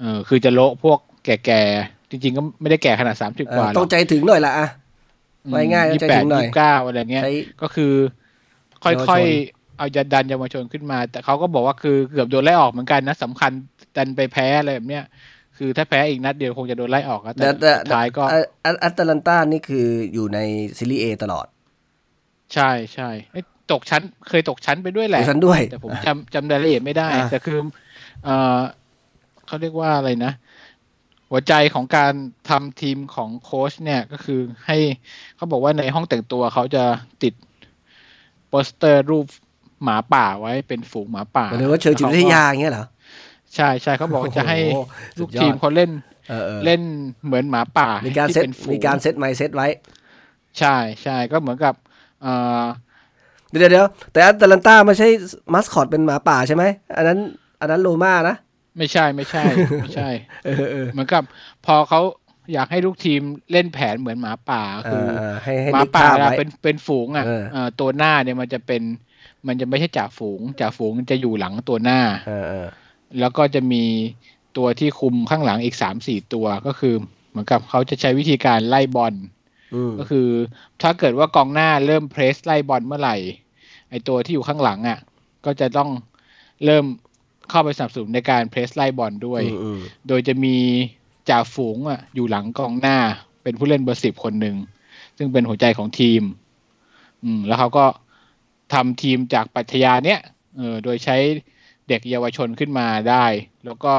Speaker 2: เออ คือจะโละพวกแก่ๆ จริง ๆ ก็ไม่ได้แก่ขนาดสามสิบ
Speaker 1: เอก
Speaker 2: ว่า
Speaker 1: อ
Speaker 2: หร
Speaker 1: ต้อ
Speaker 2: อก
Speaker 1: งใจถึงหน่อยละอะไว้ง่าย
Speaker 2: ยี่
Speaker 1: ใจ
Speaker 2: แป
Speaker 1: ถึ
Speaker 2: ด
Speaker 1: งหน่อย
Speaker 2: ยี่เก้าอะไรเงี้ย
Speaker 1: ใช้
Speaker 2: ก็คือ ค่
Speaker 1: เยาวช
Speaker 2: อย
Speaker 1: น
Speaker 2: ๆเอาจะดันเยาวชนขึ้นมา แต่เขาก็บอกว่าคือเกือบโดนไล่ออกเหมือนกันนะสำคัญดันไปแพ้อะไรแบบเนี้ย คือถ้าแพ้อีกนัดเดียวคงจะโดนไล่ออกอะแต่
Speaker 1: แต่แต่
Speaker 2: สุดท้ายก็
Speaker 1: อะอะอัตแลนตานี่คืออยู่ในซีรีส์เอตลอด
Speaker 2: ใช่ใช่เอ้ยตกชั้น เคยตกชั้นไปด้วยแห
Speaker 1: ดิ
Speaker 2: ละ
Speaker 1: ฉันด้วย
Speaker 2: แต่ผมจำจำรายละเอียดไม่ได้
Speaker 1: อ่า
Speaker 2: แต่คือเออเขาเรียกว่าอะไรนะ หัวใจของการทำทีมของโค้ชเนี่ยก็คือให้เขาบอกว่าในห้องแต่งตัวเขาจะติดโปสเตอร์รูปหมาป่าไว้เป็นฝูงหมาป่า
Speaker 1: หมายถึงว่าเชิงจิตวิทยาอย่างเงี้ยเหรอ
Speaker 2: ใช่ใช่เขาบอกจะให้
Speaker 1: โอ้โห
Speaker 2: ลูก
Speaker 1: สุดยอด
Speaker 2: ทีมเขาเล่น
Speaker 1: เออเออ
Speaker 2: เล่นเหมือนหมาป่า
Speaker 1: มีการ
Speaker 2: ที่
Speaker 1: เซต
Speaker 2: เป็นฝูง
Speaker 1: มีการเซตไมเซตไว้
Speaker 2: ใช่ใช่ก็เหมือนกับ เอ่อ
Speaker 1: เดี๋ยวเดี๋ยวแต่อัตแลนตาไม่ใช่มัสคอตเป็นหมาป่าใช่ไหมอันนั้น อันนั้นโลมานะ
Speaker 2: ไม่ใช่ไม่ใช่ไม่ใช่
Speaker 1: เออเออ
Speaker 2: เหมือนกับ พอเขาอยากให้ลูกทีมเล่นแผนเหมือนหมาป่า
Speaker 1: เอ
Speaker 2: คือ
Speaker 1: อเออให้ให้
Speaker 2: หมา
Speaker 1: นึก
Speaker 2: ป่า
Speaker 1: ภาพ
Speaker 2: เวลา
Speaker 1: ไว้
Speaker 2: เป็นเป็นฝูงอะ
Speaker 1: เออ
Speaker 2: เอ่อตัวหน้าเนี่ยมันจะเป็น มันจะไม่ใช่จ่าฝูงจ่าฝูงจะอยู่หลังตัวหน้า
Speaker 1: เออเออ
Speaker 2: แล้วก็จะมีตัวที่คุมข้างหลังอีกสามสี่ตัวก็คือ เหมือนกับเขาจะใช้วิธีการไล่บอล
Speaker 1: อืม
Speaker 2: ก็คือ ถ้าเกิดว่ากองหน้าเริ่มเพรสไล่บอลเมื่อไหร่ ไอตัวที่อยู่ข้างหลังอะ ก็จะต้องเริ่มเข้าไปสนับสนุนในการเพรสไล่บอลด้วย
Speaker 1: อืมอืม
Speaker 2: โดยจะมีจ่าฝูงอะ อยู่หลังกองหน้า เป็นผู้เล่นเบอร์สิบคนหนึ่ง ซึ่งเป็นหัวใจของทีม อืม แล้วเขาก็ทำทีมจากปรัชญาเนี้ยเออโดยใช้เด็กเยาวชนขึ้นมาได้ แล้วก็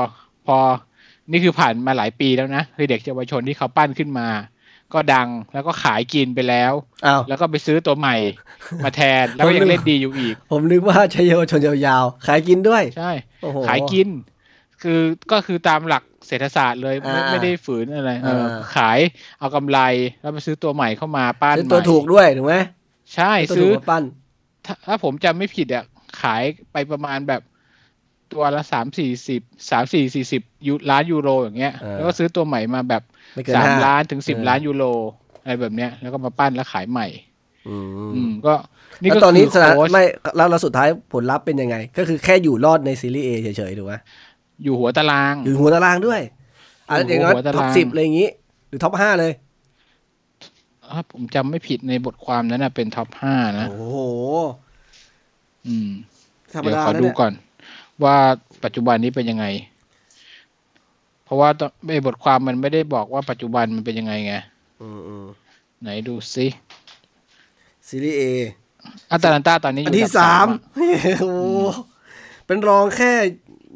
Speaker 2: พอนี่คือผ่านมาหลายปีแล้วนะคือเด็กเยาวชนที่เขาปั้นขึ้นมา ก็ดังแล้วก็ขายกินไปแล้ว
Speaker 1: อ้าว
Speaker 2: แล้วก็ไปซื้อตัวใหม่มาแทนแล้วก็ยังเล่นดีอยู่อีก
Speaker 1: ผมนึกว่าใช้เยาวชนยาวๆ ขายกินด้วย
Speaker 2: ใช่
Speaker 1: โอ้โห
Speaker 2: ขายกิน คือก็คือตามหลักเศรษฐศาสตร์เลยไม่
Speaker 1: อ่า
Speaker 2: ไม่ได้ฝืนอะไรเออ
Speaker 1: อ่า
Speaker 2: ขายเอากำไรแล้วไปซื้อตัวใหม่เข้ามาปั้น
Speaker 1: ซื้อ
Speaker 2: ใหม่
Speaker 1: ตัวถูกด้วยถูกไหม
Speaker 2: ใช่
Speaker 1: ตัว
Speaker 2: ซื้
Speaker 1: ถู
Speaker 2: อก
Speaker 1: มาปั้น
Speaker 2: ถ้าถ้าผมจำไม่ผิดอะขายไปประมาณแบบตัวละสามสี่สิบสามสี่สี่สิบยูล้านยูโรอย่างเงี้ย
Speaker 1: เออ
Speaker 2: แล้วก็ซื้อตัวใหม่มาแบบ
Speaker 1: ไม่เกิน
Speaker 2: สาม
Speaker 1: ห้า
Speaker 2: ล้านถึงสิบ
Speaker 1: เออ
Speaker 2: ล้านยูโรอะไรแบบเนี้ย แล้วก็มาปั้นแล้วขายใหม่
Speaker 1: อืม
Speaker 2: อืมก็นี่
Speaker 1: แล้ว
Speaker 2: ก็
Speaker 1: ตอนนี้
Speaker 2: คือ
Speaker 1: สถาน
Speaker 2: โค้ช
Speaker 1: ไม่แล้วแล้วสุดท้ายผลลัพธ์เป็นยังไง ก็คือแค่อยู่รอดใน Serie A เฉยๆถูกไหม
Speaker 2: อยู่หัวตาราง
Speaker 1: อยู่หัวตารางด้วยอะ
Speaker 2: อยู่
Speaker 1: อย่างน้อย
Speaker 2: หัวตาราง
Speaker 1: top สิบอะไรอย่างงี้ หรือ top ห้าเลย
Speaker 2: ถ้าผมจำไม่ผิดในบทความนั้นนะเป็น top ห้านะ
Speaker 1: โอ้โห
Speaker 2: อืม
Speaker 1: ธรรม
Speaker 2: เดี๋ยว
Speaker 1: ดา
Speaker 2: ขอ
Speaker 1: นะ
Speaker 2: ดู
Speaker 1: เนี่ย
Speaker 2: ก่อน ว่าปัจจุบันนี้เป็นยังไง เพราะว่าตอนในบทความมันไม่ได้บอกว่าปัจจุบันมันเป็นยังไงไง
Speaker 1: อืมอืม
Speaker 2: ไหนดูซิ
Speaker 1: ซีรีส์เอ
Speaker 2: อัตแลนตาตอนนี้อ
Speaker 1: อัน
Speaker 2: ยู่
Speaker 1: ที่
Speaker 2: อันดับ
Speaker 1: สาม
Speaker 2: อะ
Speaker 1: โอ้โหเป็นรองแค่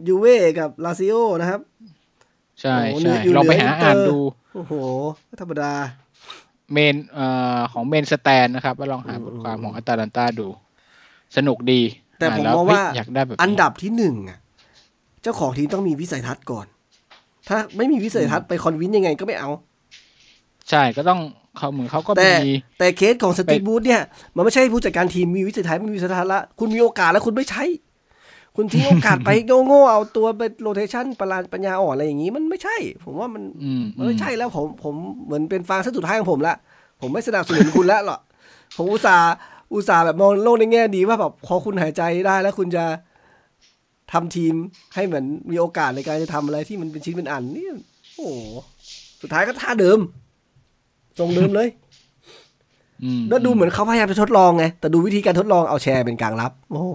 Speaker 1: ยูเว่กับลาซิโอนะครับ
Speaker 2: ใช่
Speaker 1: โอ้โห
Speaker 2: ใช่
Speaker 1: อยู่
Speaker 2: ลองไป
Speaker 1: เหลือ
Speaker 2: หา
Speaker 1: อินเตอร์
Speaker 2: อ่านดู
Speaker 1: โอ้โหไม่ธรรมดา
Speaker 2: เมนเอ่อของเมนสแตนนะครับว่าลองหาบทความของอัตแลนตาดู สนุกดี
Speaker 1: แต่ผม
Speaker 2: นล้ว
Speaker 1: มอง
Speaker 2: เฮ้ย
Speaker 1: ว่า
Speaker 2: อยากได้แบบนี้
Speaker 1: อันดับที่หนึ่งอะ เจ้าของทีมต้องมีวิสัยทัศน์ก่อน ถ้าไม่มีวิสัยทัศน์ไปคอนวินยังไงก็ไม่เอา
Speaker 2: ใช่ก็ต้องเขาเหมือนเขาก็
Speaker 1: แต่
Speaker 2: มี
Speaker 1: แต่เคสของสตีฟบูธเนี่ย มันไม่ใช่ผู้จัดการทีมมีวิสัยทัศน์ไม่มีวิสัยทัศน์ละคุณมีโอกาสแล้วคุณไม่ใช้ คุณทิ้งโอกาสไปโง่ๆเอาตัวไปโรเทชันประหลาดปัญญาอ่อนอะไรอย่างนี้ มันไม่ใช่ ผมว่ามัน
Speaker 2: อืม
Speaker 1: มันไม่ใช่แล้วผมผมเหมือนเป็นฟางเส้นสุดท้ายของผมละผมไม่สนับสนุนคุณแล้วหรอกผมอุตส่าห์อุตส่าห์แบบมองโลกในแง่ดีว่าแบบพอคุณหายใจได้แล้วคุณจะ ทำทีมให้เหมือนมีโอกาสในการจะทำอะไรที่มันเป็นชิ้นเป็นอันนี่โอ้โหสุดท้ายก็ท่าเดิมทรงเดิมเลย
Speaker 2: อืม
Speaker 1: แล้วดูเหมือนเขาพยายามจะทดลองไง แต่ดูวิธีการทดลองเอาแชร์เป็นกลางรับ โอ้โห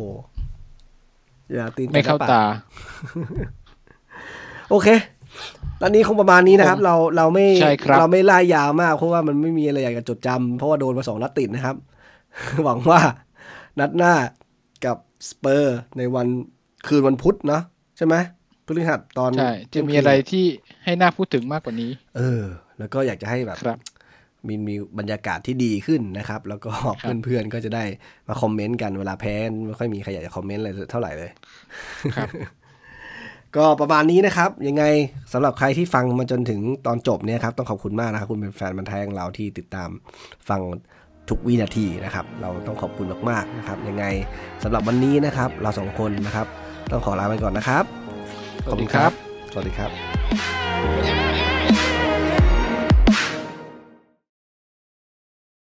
Speaker 1: อย่าตีน
Speaker 2: ไม่เข้า
Speaker 1: ปก
Speaker 2: ตา
Speaker 1: โอเค ตอนนี้คงประมาณนี้นะครับ เราเราไม่
Speaker 2: ใช่ครับ
Speaker 1: เราไม่ล่ายาวมาก เพราะว่ามันไม่มีอะไรอยากจะจดจำเพราะว่าโดนมาสองนัดติดนะครับ หวังว่านัดหน้ากับสเปอร์ในวัน คืนวันพุธเนาะใช่ไหมพฤหัสตอน
Speaker 2: ใช่จะมีอะไรที่ให้น่าพูดถึงมากกว่านี้
Speaker 1: เออ แล้วก็อยากจะให้แบบ
Speaker 2: ครับ
Speaker 1: มีมีบรรยากาศที่ดีขึ้นนะครับ แล้วก็
Speaker 2: ครับ
Speaker 1: เพื่อนๆก็จะได้มาคอมเมนต์กันเวลาแพ้ไม่ค่อยมีใครอยากจะคอมเมนต์อะไรเท่าไหร่เลย
Speaker 2: ครับ
Speaker 1: ก็ประมาณนี้นะครับ ยังไงสำหรับใครที่ฟังมาจนถึงตอนจบเนี่ยครับ ต้องขอบคุณมากนะครับ คุณเป็นแฟนมันธุ์แท้ของเราที่ติดตามฟังทุกวินาทีนะครับ เราต้องขอบคุณมากๆนะครับ ยังไงสำหรับวันนี้นะครับ เราสองคนนะครับ ต้องขอลาไปก่อนนะครับ
Speaker 2: สวัสดีครับ
Speaker 1: สวัสดีครับ